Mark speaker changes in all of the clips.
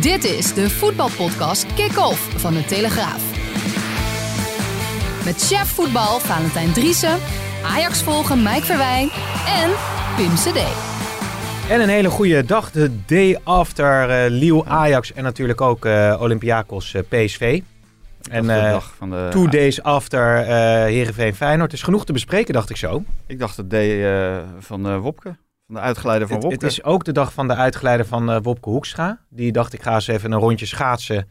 Speaker 1: Dit is de voetbalpodcast Kick-Off van de Telegraaf. Met chef voetbal Valentijn Driessen, Ajax volgen Mike Verwijn en Pim CD.
Speaker 2: En een hele goede dag, de day after uh, Lille Ajax en natuurlijk ook uh, Olympiakos uh, PSV. En
Speaker 3: de dag van de...
Speaker 2: two days after uh, Heerenveen Feyenoord. is genoeg te bespreken, dacht ik zo.
Speaker 3: Ik dacht de day van Wopke. Van de uitgeleider van
Speaker 2: het,
Speaker 3: Wopke.
Speaker 2: Het is ook de dag van de uitgeleider van uh, Wopke Hoekstra. Die dacht ik ga eens even een rondje schaatsen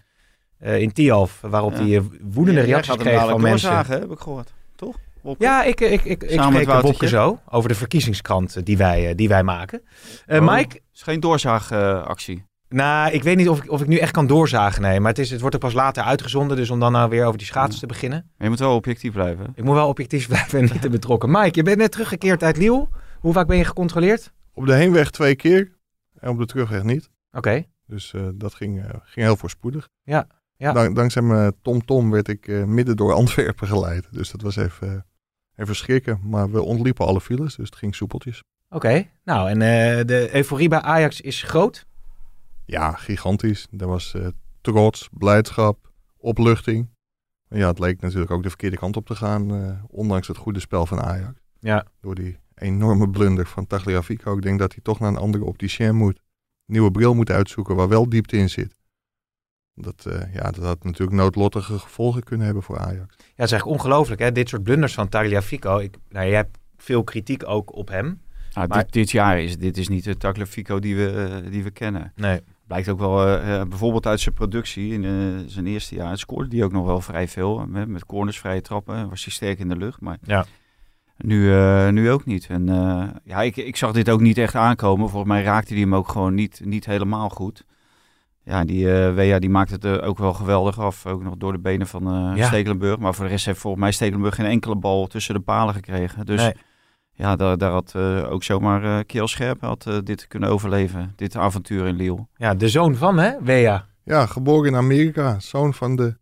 Speaker 2: uh, in Tialf. Waarop ja. die woedende ja, reacties kreeg van mensen.
Speaker 3: Heb ik gehoord. Toch?
Speaker 2: Wopke? Ja, ik, ik, ik, ik spreek Wopke zo over de verkiezingskrant die wij, die wij maken. Oh, Mike?
Speaker 3: Het is geen doorzaagactie.
Speaker 2: Nou, ik weet niet of ik, of ik nu echt kan doorzagen. Nee, maar het, is, het wordt er pas later uitgezonden. Dus om dan nou weer over die schaatsen ja. te beginnen.
Speaker 3: Maar je moet wel objectief blijven.
Speaker 2: Ik moet wel objectief blijven en niet te betrokken. Mike, je bent net teruggekeerd uit Liel. Hoe vaak ben je gecontroleerd?
Speaker 4: Op de heenweg twee keer en op de terugweg niet.
Speaker 2: Oké. Okay.
Speaker 4: Dus uh, dat ging, uh, ging heel voorspoedig.
Speaker 2: Ja. ja.
Speaker 4: Dank, dankzij mijn TomTom -tom werd ik uh, midden door Antwerpen geleid. Dus dat was even, even schrikken. Maar we ontliepen alle files, dus het ging soepeltjes.
Speaker 2: Oké. Okay. Nou, en de euforie bij Ajax is groot?
Speaker 4: Ja, gigantisch. Er was trots, blijdschap, opluchting. Ja, het leek natuurlijk ook de verkeerde kant op te gaan, ondanks het goede spel van Ajax.
Speaker 2: Ja.
Speaker 4: Door die enorme blunder van Tagliafico. Ik denk dat hij toch naar een andere opticien moet. Nieuwe bril moet uitzoeken waar wel diepte in zit. Dat, uh, ja, dat had natuurlijk noodlottige gevolgen kunnen hebben voor Ajax.
Speaker 2: Ja, het is eigenlijk ongelooflijk, hè? Dit soort blunders van Tagliafico. Ik, nou, je hebt veel kritiek ook op hem.
Speaker 3: Nou, maar... dit, dit, jaar is dit is niet de Tagliafico die we, uh, die we kennen.
Speaker 2: Nee.
Speaker 3: Blijkt ook wel, uh, bijvoorbeeld uit zijn productie in zijn eerste jaar, scoorde hij ook nog wel vrij veel. Met, met corners, vrije trappen, was hij sterk in de lucht. Maar
Speaker 2: ja.
Speaker 3: Nu, uh, nu ook niet. En uh, ja, ik, ik zag dit ook niet echt aankomen. Volgens mij raakte hij hem ook gewoon niet, niet helemaal goed. Ja, die uh, Wea die maakt het ook wel geweldig af. Ook nog door de benen van ja. Stekelenburg. Maar voor de rest heeft volgens mij Stekelenburg geen enkele bal tussen de palen gekregen. Dus nee. ja, daar, daar had ook zomaar uh, Keel Scherp had, dit kunnen overleven. Dit avontuur in Lille.
Speaker 2: Ja, de zoon van hè, Wea.
Speaker 4: Ja, geboren in Amerika. Zoon van de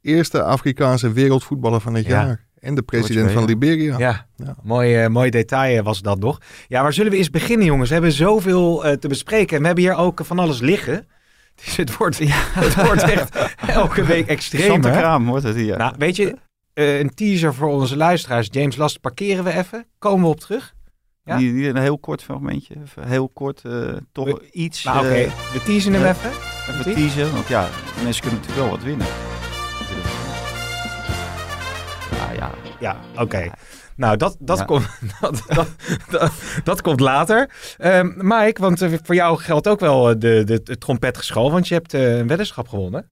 Speaker 4: eerste Afrikaanse wereldvoetballer van het
Speaker 2: ja.
Speaker 4: jaar. En de president van Liberia.
Speaker 2: Ja, ja. Mooi, uh, mooi detail was dat nog. Ja, waar zullen we eens beginnen, jongens? We hebben zoveel uh, te bespreken. En we hebben hier ook van alles liggen. Dus het wordt, ja, het wordt echt elke week extreem.
Speaker 3: Kraam wordt het hier.
Speaker 2: Nou, weet je, uh, een teaser voor onze luisteraars. James Last parkeren we even. Komen we op terug.
Speaker 3: Ja? Die, die een heel kort fragmentje. Heel kort, toch we, iets.
Speaker 2: Nou, Oké, okay. we teasen hem even.
Speaker 3: Even teasen, want ja, mensen kunnen natuurlijk wel wat winnen. Ja.
Speaker 2: Oké. Okay. Nou, dat, dat, ja. komt, dat, dat, dat, dat, komt later. Um, Mike, want uh, voor jou geldt ook wel de, de, de trompetgeschal, want je hebt uh, een weddenschap gewonnen.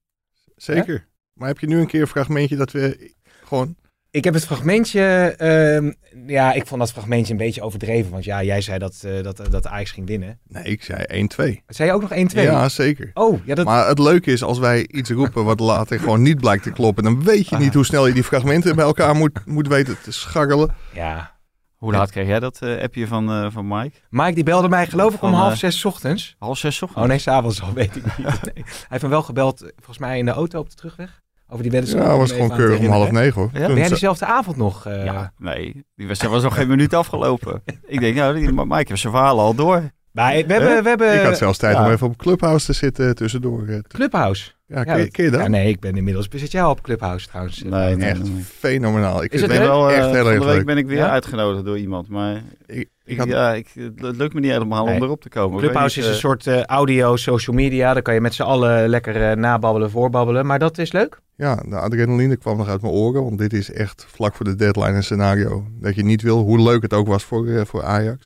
Speaker 4: Zeker. Ja? Maar heb je nu een keer een fragmentje dat we gewoon...
Speaker 2: Ik heb het fragmentje, uh, ja, ik vond dat fragmentje een beetje overdreven. Want ja, jij zei dat, uh, dat, dat Ajax ging winnen.
Speaker 4: Nee, ik zei 1-2.
Speaker 2: Zei je ook nog 1-2?
Speaker 4: Ja, zeker.
Speaker 2: Oh, ja, dat...
Speaker 4: Maar het leuke is, als wij iets roepen wat later gewoon niet blijkt te kloppen, dan weet je niet hoe snel je die fragmenten bij elkaar moet, moet weten te scharrelen.
Speaker 2: Ja.
Speaker 3: Hoe laat kreeg jij dat uh, appje van, uh, van Mike?
Speaker 2: Mike die belde mij geloof ik om van, half zes ochtends.
Speaker 3: Half zes ochtends?
Speaker 2: Oh nee, s'avonds al, weet ik niet. Nee. Hij heeft me wel gebeld, volgens mij in de auto op de terugweg. Over die weddenschap.
Speaker 4: Ja, was gewoon keurig om half negen hoor.
Speaker 2: Ja? Ben jij diezelfde avond nog?
Speaker 3: Uh... Ja, nee, die wedstrijd was nog geen minuut afgelopen. ik denk, nou, die, Mike heeft zijn verhaal al door.
Speaker 2: Maar we hebben, we hebben...
Speaker 4: Ik had zelfs tijd ja. om even op Clubhouse te zitten tussendoor.
Speaker 2: Clubhouse?
Speaker 4: Ja, ken, ja, ken je dat?
Speaker 2: Ja, nee, ik ben inmiddels... Zit jij op Clubhouse trouwens?
Speaker 4: Nee, nee echt nee. fenomenaal. Ik
Speaker 3: is het wel, echt heel erg week ben ik weer uitgenodigd door iemand, maar... Ik, ik had... Ja, ik, het lukt me niet helemaal nee. om erop te komen.
Speaker 2: Clubhouse is een soort uh, audio, social media. Daar kan je met z'n allen lekker uh, nababbelen, voorbabbelen. Maar dat is leuk?
Speaker 4: Ja, de adrenaline kwam nog uit mijn oren. Want dit is echt vlak voor de deadline een scenario dat je niet wil. Hoe leuk het ook was voor, uh, voor Ajax.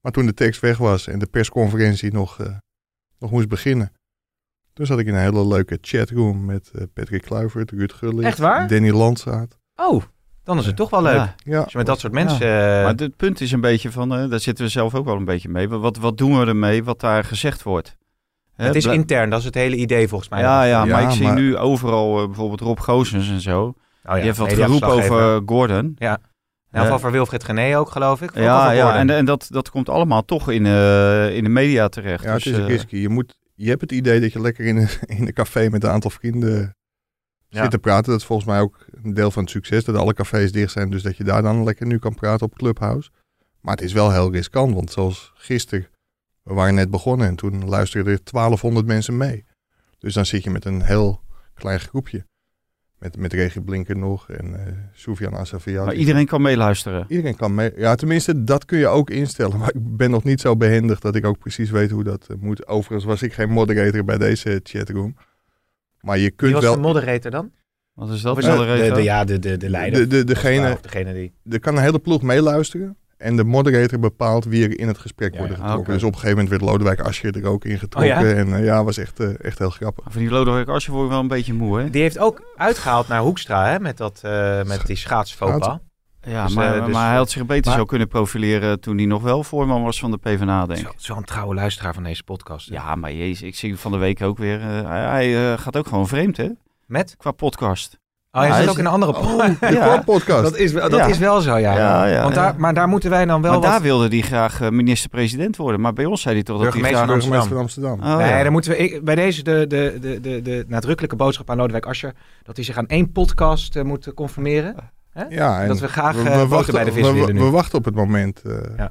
Speaker 4: Maar toen de tekst weg was en de persconferentie nog, nog moest beginnen. Toen zat ik in een hele leuke chatroom met Patrick Kluivert, Ruud Gullit,
Speaker 2: Echt waar?
Speaker 4: Danny Landsaat.
Speaker 2: Oh, Dan is het toch wel leuk.
Speaker 3: Ja.
Speaker 4: Ja,
Speaker 2: Als je met dat soort mensen... eh,
Speaker 3: Maar het punt is een beetje van, eh, daar zitten we zelf ook wel een beetje mee. Wat, wat doen we ermee wat daar gezegd wordt? Hè,
Speaker 2: het is intern, dat is het hele idee volgens mij.
Speaker 3: Ja, ja,
Speaker 4: Ja,
Speaker 3: maar ik zie
Speaker 4: maar-
Speaker 3: nu overal eh, bijvoorbeeld Rob Goossens en zo.
Speaker 2: Oh ja,
Speaker 3: Die heeft wat geroepen over Gordon.
Speaker 2: Ja. Nou,
Speaker 3: Eh,
Speaker 2: over Wilfred Gené ook, geloof ik. Ook
Speaker 3: Ja, ja en, en dat, dat komt allemaal toch in, eh, in de media terecht.
Speaker 4: Ja,
Speaker 3: dus,
Speaker 4: het is
Speaker 3: eh,
Speaker 4: risky. Je, moet, je hebt het idee dat je lekker in een, in een café met een aantal vrienden
Speaker 2: Ja.
Speaker 4: zit te praten. Dat is volgens mij ook een deel van het succes. Dat alle cafés dicht zijn. Dus dat je daar dan lekker nu kan praten op Clubhouse. Maar het is wel heel riskant. Want zoals gisteren, we waren net begonnen. En toen luisterden er 1200 mensen mee. Dus dan zit je met een heel klein groepje. Met, met Regie Blinker nog en eh Soufiane Assafiati.
Speaker 3: maar iedereen kan meeluisteren.
Speaker 4: Iedereen kan mee. Ja, tenminste, dat kun je ook instellen. Maar ik ben nog niet zo behendig dat ik ook precies weet hoe dat eh, moet. Overigens was ik geen moderator bij deze chatroom. Maar je
Speaker 2: Wie
Speaker 4: kunt
Speaker 2: was
Speaker 4: wel.
Speaker 2: de moderator dan?
Speaker 3: Wat is dat? Moderator?
Speaker 2: de, de, ja, de, de, de leider.
Speaker 4: De, de, degene,
Speaker 2: degene die...
Speaker 4: er kan een hele ploeg meeluisteren. En de moderator bepaalt wie er in het gesprek
Speaker 2: Ja,
Speaker 4: worden
Speaker 2: ja.
Speaker 4: getrokken. Dus op een gegeven moment werd Lodewijk Asscher er ook in getrokken.
Speaker 2: Oh ja?
Speaker 4: En eh, ja, was echt, eh, echt heel grappig.
Speaker 3: Van die Lodewijk Asscher word je wel een beetje moe, hè?
Speaker 2: Die heeft ook uitgehaald naar Hoekstra, hè? Met, dat, eh, met die schaatsfopa.
Speaker 3: Ja,
Speaker 2: Dus,
Speaker 3: maar,
Speaker 2: dus-
Speaker 3: maar hij had zich beter
Speaker 2: maar-
Speaker 3: zo kunnen profileren toen hij nog wel voorman was van de PvdA, denk ik.
Speaker 2: een trouwe luisteraar van deze podcast. hè?
Speaker 3: Ja, maar jezus, ik zie van de week ook weer. eh, hij gaat ook gewoon vreemd, hè?
Speaker 2: Met?
Speaker 3: Qua podcast.
Speaker 2: Oh, hij
Speaker 3: Ja,
Speaker 2: zit ook
Speaker 3: is-
Speaker 2: in een andere
Speaker 3: Ja.
Speaker 4: podcast.
Speaker 2: Dat, is, wel- dat
Speaker 3: Ja.
Speaker 2: is wel zo, ja.
Speaker 3: Ja, ja,
Speaker 2: Want
Speaker 3: ja.
Speaker 2: daar, Maar daar moeten wij dan wel
Speaker 3: maar
Speaker 2: wat...
Speaker 3: daar wilde hij graag eh, minister-president worden. Maar bij ons zei hij toch dat hij graag...
Speaker 2: van
Speaker 4: burgemeester van Amsterdam.
Speaker 3: Oh,
Speaker 2: nee,
Speaker 3: ja.
Speaker 2: dan moeten we ik- bij deze de, de, de, de, de nadrukkelijke boodschap aan Lodewijk Asscher... dat hij zich aan één podcast eh, moet conformeren.
Speaker 4: Ja, en
Speaker 2: dat we graag
Speaker 4: we,
Speaker 2: eh,
Speaker 4: we
Speaker 2: boter
Speaker 4: wachten,
Speaker 2: bij de vis
Speaker 4: we,
Speaker 2: willen nu.
Speaker 4: we wachten op het moment eh,
Speaker 2: Ja.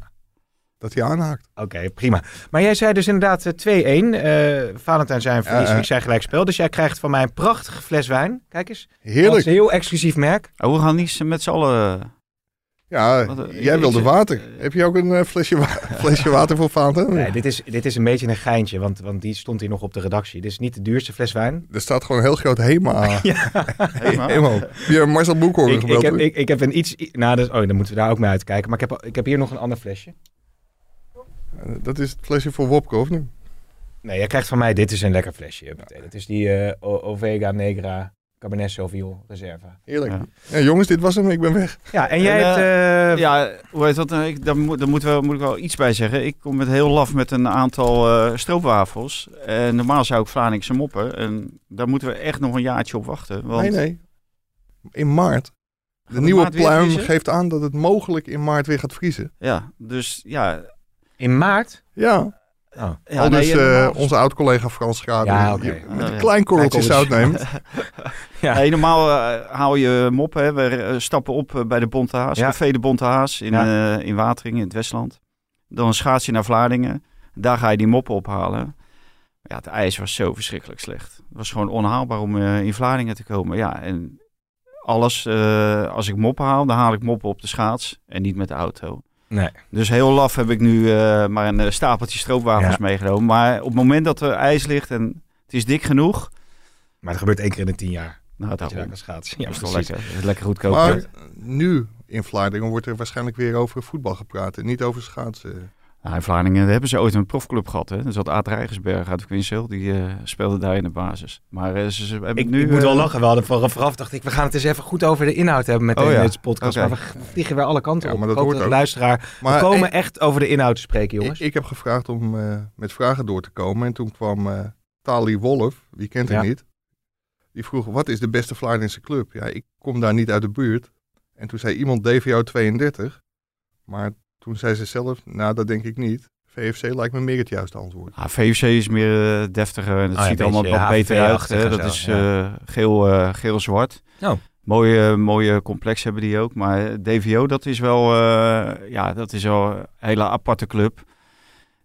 Speaker 4: Dat hij aanhaakt.
Speaker 2: Oké, prima. Maar jij zei dus inderdaad eh, 2-1. eh Valentijn zijn verlies,
Speaker 4: Ja, eh.
Speaker 2: ik zei gelijk spel. Dus jij krijgt van mij een prachtige fles wijn. Kijk eens. Dat is
Speaker 4: Heerlijk.
Speaker 2: een heel exclusief merk.
Speaker 3: Oh, we gaan niet met z'n allen...
Speaker 4: Ja,
Speaker 3: Wat, eh,
Speaker 4: jij
Speaker 3: ik-
Speaker 4: wilde
Speaker 3: ik-
Speaker 4: water. Heb je ook een eh, flesje, wa- flesje water voor Valentijn?
Speaker 2: Nee, dit is, dit is een beetje een geintje, want, want die stond hier nog op de redactie. Dit is niet de duurste fles wijn.
Speaker 4: Er staat gewoon een heel groot HEMA.
Speaker 3: Helemaal.
Speaker 4: Heb je Marcel Boekhoorn
Speaker 2: Ik, ik,
Speaker 4: gebeld?
Speaker 2: heb, ik, ik heb een iets... Nou, dus, oh, dan moeten we daar ook naar uitkijken. Maar ik heb, ik heb hier nog een ander flesje.
Speaker 4: Eh, Dat is het flesje voor Wopke, of niet?
Speaker 2: Nee, jij krijgt van mij, dit is een lekker flesje. Huppatee. Dat is die eh, Ovega Negra Cabernet Sauvignon Reserve.
Speaker 4: Heerlijk.
Speaker 3: Ja.
Speaker 4: Ja. jongens, dit was hem. Ik ben weg.
Speaker 2: Ja, en jij
Speaker 3: En,
Speaker 2: hebt... eh,
Speaker 3: Ja, hoe heet dat? Eh, Ik, daar moet, daar moet, wel, moet ik wel iets bij zeggen. Ik kom met heel laf met een aantal eh, stroopwafels. En normaal zou ik Vlaanderen moppen. En daar moeten we echt nog een jaartje op wachten. Want
Speaker 4: Nee, nee. In maart. De
Speaker 3: het
Speaker 4: nieuwe
Speaker 3: maart
Speaker 4: pluim geeft aan dat het mogelijk in maart weer gaat vriezen.
Speaker 3: Ja, dus ja.
Speaker 2: In maart?
Speaker 4: Ja,
Speaker 2: Oh.
Speaker 3: ja
Speaker 4: al
Speaker 3: nee,
Speaker 4: dus
Speaker 3: eh,
Speaker 4: eh,
Speaker 3: normaal-
Speaker 4: onze oud-collega Frans Schade.
Speaker 2: Ja,
Speaker 4: met
Speaker 3: Ja,
Speaker 4: een
Speaker 3: ja.
Speaker 4: klein korreltje zout neemt.
Speaker 2: Ja.
Speaker 3: Nee, normaal eh, haal je mop. Hè. We eh, stappen op eh, bij de Bonte Haas.
Speaker 2: Ja.
Speaker 3: Café de Bonte Haas in, eh, in Wateringen, in het Westland. Dan schaats je naar Vlaardingen. Daar ga je die moppen ophalen. Ja, het ijs was zo verschrikkelijk slecht. Het was gewoon onhaalbaar om eh, in Vlaardingen te komen. Ja, en alles, eh, als ik moppen haal, dan haal ik moppen op de schaats en niet met de auto.
Speaker 2: Nee.
Speaker 3: Dus heel laf heb ik nu eh, maar een eh, stapeltje stroopwafels
Speaker 2: Ja.
Speaker 3: meegenomen. Maar op het moment dat er ijs ligt en het is dik genoeg,
Speaker 2: Maar het gebeurt één keer in de tien jaar.
Speaker 3: nou,
Speaker 2: Dat
Speaker 3: dat
Speaker 2: je daar kan schaatsen.
Speaker 3: Ja, dat is toch
Speaker 2: precies.
Speaker 3: lekker. Dat is lekker goedkoop.
Speaker 4: Maar nu in Vlaardingen wordt er waarschijnlijk weer over voetbal gepraat. En niet over schaatsen.
Speaker 3: Nou, in Vlaardingen hebben ze ooit een profclub gehad. Hè? Er zat Aad Rijgersberg uit Quinsel. Die eh, speelde daar in de basis. Maar eh, ze, ze hebben
Speaker 2: Ik,
Speaker 3: nu...
Speaker 2: ik moet wel
Speaker 3: eh,
Speaker 2: lachen. We hadden vooraf, vooraf dacht ik, we gaan het eens even goed over de inhoud hebben met
Speaker 3: Oh ja.
Speaker 2: deze podcast. Maar we vliegen weer alle kanten
Speaker 4: Ja,
Speaker 2: op.
Speaker 4: maar dat hoort
Speaker 2: luisteraar...
Speaker 4: Maar
Speaker 2: we komen echt over de inhoud te spreken, jongens.
Speaker 4: ik, ik heb gevraagd om eh, met vragen door te komen. En toen kwam eh, Tali Wolf, wie kent hem
Speaker 2: Ja.
Speaker 4: niet. Die vroeg, wat is de beste Vlaardingse club? Ja, ik kom daar niet uit de buurt. En toen zei iemand DVO 32. Maar toen zei ze zelf, nou dat denk ik niet. VFC lijkt me meer het juiste antwoord.
Speaker 3: ah, VFC is meer eh, deftiger en het
Speaker 2: Oh ja,
Speaker 3: ziet allemaal wat beter uit. Hè? Dat
Speaker 2: zo,
Speaker 3: is
Speaker 2: ja.
Speaker 3: eh, geel, eh, geel-zwart.
Speaker 2: Oh.
Speaker 3: Mooie, mooie complex hebben die ook. Maar DVO, dat is wel, eh, ja, dat is wel een hele aparte club.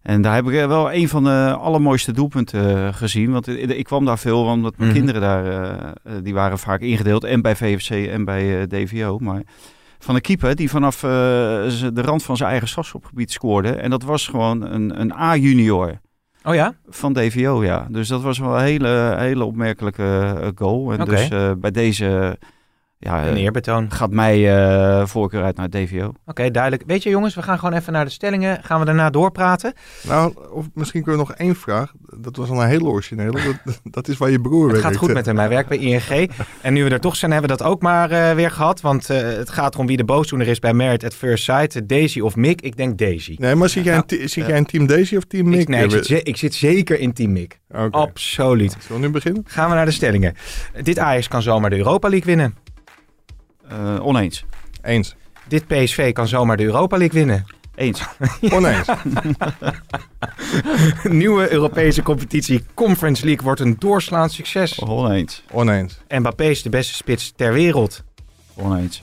Speaker 3: En daar heb ik wel een van de allermooiste doelpunten eh, gezien. Want ik, kwam daar veel, omdat mijn
Speaker 2: Mhm.
Speaker 3: kinderen daar, die waren vaak ingedeeld. En bij VFC en bij eh, DVO. Maar van een keeper die vanaf eh, de rand van zijn eigen strafschopgebied scoorde. En dat was gewoon een, een A-junior
Speaker 2: Oh ja?
Speaker 3: van DVO, ja. Dus dat was wel een hele, hele opmerkelijke eh, goal. En dus eh, bij deze ja,
Speaker 2: Een
Speaker 3: eh,
Speaker 2: eerbetoon.
Speaker 3: gaat mij eh, voorkeur uit naar DVO.
Speaker 2: Oké, duidelijk. Weet je jongens, we gaan gewoon even naar de stellingen. Gaan we daarna doorpraten?
Speaker 4: Nou, of misschien kunnen we nog één vraag. Dat was al een hele originele. Dat, dat is waar je broer
Speaker 2: Het
Speaker 4: werkt.
Speaker 2: gaat goed met hem. Hij werkt bij ING. En nu we er toch zijn, hebben we dat ook maar eh, weer gehad. Want eh, het gaat erom wie de boosdoener is bij Merit at First Sight. Daisy of Mick? Ik denk Daisy.
Speaker 4: Nee, maar zit jij, een, ti- zit jij een team Daisy of team Nick?
Speaker 2: Ik, nee, ik, zit, ik zit zeker in Team Mick.
Speaker 4: Oké.
Speaker 2: Absoluut.
Speaker 4: Zullen we nu beginnen?
Speaker 2: Gaan we naar de stellingen. Dit Ajax kan zomaar de Europa League winnen.
Speaker 3: Eh, oneens.
Speaker 4: Eens.
Speaker 2: Dit PSV kan zomaar de Europa League winnen.
Speaker 3: Eens.
Speaker 4: Oneens.
Speaker 2: Nieuwe Europese competitie Conference League wordt een doorslaand succes.
Speaker 3: Oneens.
Speaker 4: Oneens.
Speaker 2: Mbappé is de beste spits ter wereld.
Speaker 3: Oneens.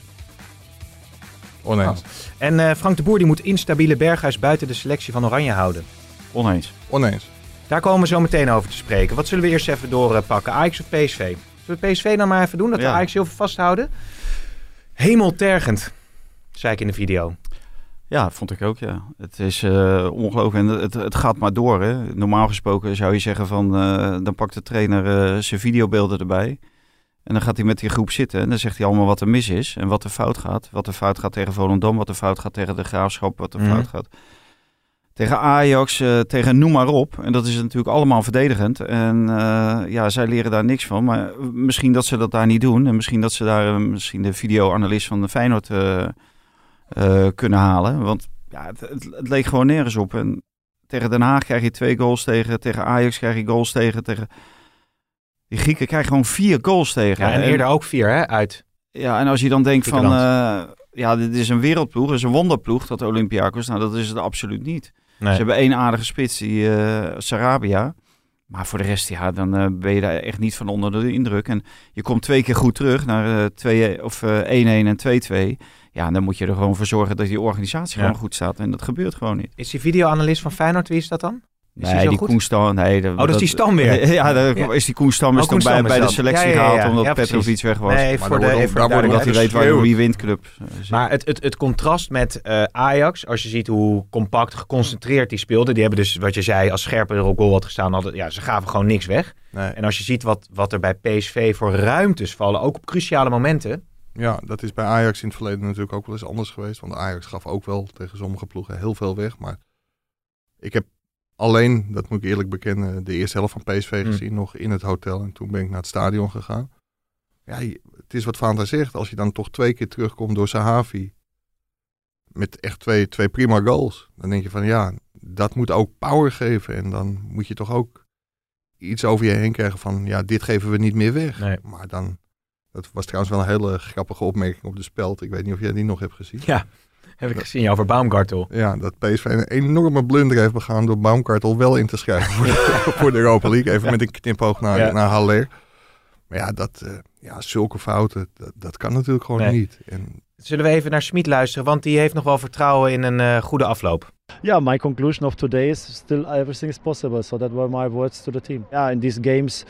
Speaker 4: Oneens.
Speaker 2: En eh, Frank de Boer die moet instabiele Berghuis buiten de selectie van Oranje houden.
Speaker 3: Oneens.
Speaker 4: Oneens.
Speaker 2: Daar komen we zo meteen over te spreken. Wat zullen we eerst even doorpakken? Ajax of PSV? Zullen we PSV dan maar even doen? Dat we
Speaker 3: Ja.
Speaker 2: Ajax heel veel vasthouden? Hemeltergend, zei ik in de video.
Speaker 3: Ja, vond ik ook, ja. Het is eh, ongelooflijk en het, het gaat maar door. Hè. Normaal gesproken zou je zeggen van, eh, dan pakt de trainer eh, zijn videobeelden erbij. En dan gaat hij met die groep zitten en dan zegt hij allemaal wat er mis is en wat er fout gaat. Wat er fout gaat tegen Volendam, wat er fout gaat tegen de Graafschap, wat er
Speaker 2: Mhm.
Speaker 3: fout gaat tegen Ajax, eh, tegen noem maar op. En dat is natuurlijk allemaal verdedigend. En eh, ja, zij leren daar niks van. Maar misschien dat ze dat daar niet doen. En misschien dat ze daar eh, misschien de videoanalist van de Feyenoord kunnen halen. Want ja, het, het, het leek gewoon nergens op. En tegen Den Haag krijg je twee goals tegen. Tegen Ajax krijg je goals tegen. tegen... Die Grieken krijgen gewoon vier goals tegen.
Speaker 2: Ja, en eerder ook vier hè, uit.
Speaker 3: Ja, en als je dan denkt van, ja, dit is een wereldploeg, dit is een wonderploeg, dat Olympiakos. Nou, dat is het absoluut niet.
Speaker 2: Nee.
Speaker 3: Ze hebben één aardige spits, die eh, Sarabia. Maar voor de rest, ja, dan eh, ben je daar echt niet van onder de indruk. En je komt twee keer goed terug naar eh, 2 of eh, 1-1 en 2-2. Ja, en dan moet je er gewoon voor zorgen dat die organisatie
Speaker 2: Ja.
Speaker 3: gewoon goed staat. En dat gebeurt gewoon niet.
Speaker 2: Is die videoanalist van Feyenoord, wie is dat dan? Is die
Speaker 3: nee, die Stam, nee.
Speaker 2: Oh, dat is die Stam weer.
Speaker 3: Ja, daar
Speaker 2: Ja.
Speaker 3: is die Koen Stam is
Speaker 2: Oh,
Speaker 3: toen bij, bij de
Speaker 2: dat.
Speaker 3: selectie
Speaker 2: Ja, ja, ja,
Speaker 3: gehaald
Speaker 2: ja.
Speaker 3: omdat. Petrovic weg was.
Speaker 2: Nee,
Speaker 4: Maar
Speaker 2: voor de,
Speaker 4: daar wordt
Speaker 3: Omdat hij weet waar wie wint club.
Speaker 2: Maar het, het, het contrast met eh, Ajax, als je ziet hoe compact, geconcentreerd die speelden. Die hebben dus, wat je zei, als scherper er op goal had gestaan, hadden, ja, ze gaven gewoon niks weg.
Speaker 4: Nee.
Speaker 2: En als je ziet wat, wat er bij PSV voor ruimtes vallen, ook op cruciale momenten.
Speaker 4: Ja, dat is bij Ajax in het verleden natuurlijk ook wel eens anders geweest. Want Ajax gaf ook wel tegen sommige ploegen heel veel weg. Maar ik heb alleen, dat moet ik eerlijk bekennen, de eerste helft van PSV
Speaker 2: Hmm.
Speaker 4: gezien. Nog in het hotel. En toen ben ik naar het stadion gegaan. Ja, het is wat Fanta zegt. Als je dan toch twee keer terugkomt door Sahavi. Met echt twee, twee prima goals. Dan denk je van ja, dat moet ook power geven. En dan moet je toch ook iets over je heen krijgen van ja, dit geven we niet meer weg.
Speaker 2: Nee.
Speaker 4: Maar dan, dat was trouwens wel een hele grappige opmerking op de speld. Ik weet niet of jij die nog hebt gezien.
Speaker 2: Ja, heb ik gezien over Baumgartel.
Speaker 4: Ja, dat PSV een enorme blunder heeft begaan door Baumkartel wel in te schrijven voor de, voor de Europa League. Even met een knipoog naar,
Speaker 2: Ja.
Speaker 4: naar Haller. Maar ja, dat, eh, ja, zulke fouten, dat, dat kan natuurlijk gewoon
Speaker 2: Nee.
Speaker 4: niet. En
Speaker 2: Zullen we even naar Smit luisteren, want die heeft nog wel vertrouwen in een eh, goede afloop.
Speaker 5: Yeah, my conclusion of today is still everything is possible. So that were my words to the team. Yeah, in these games,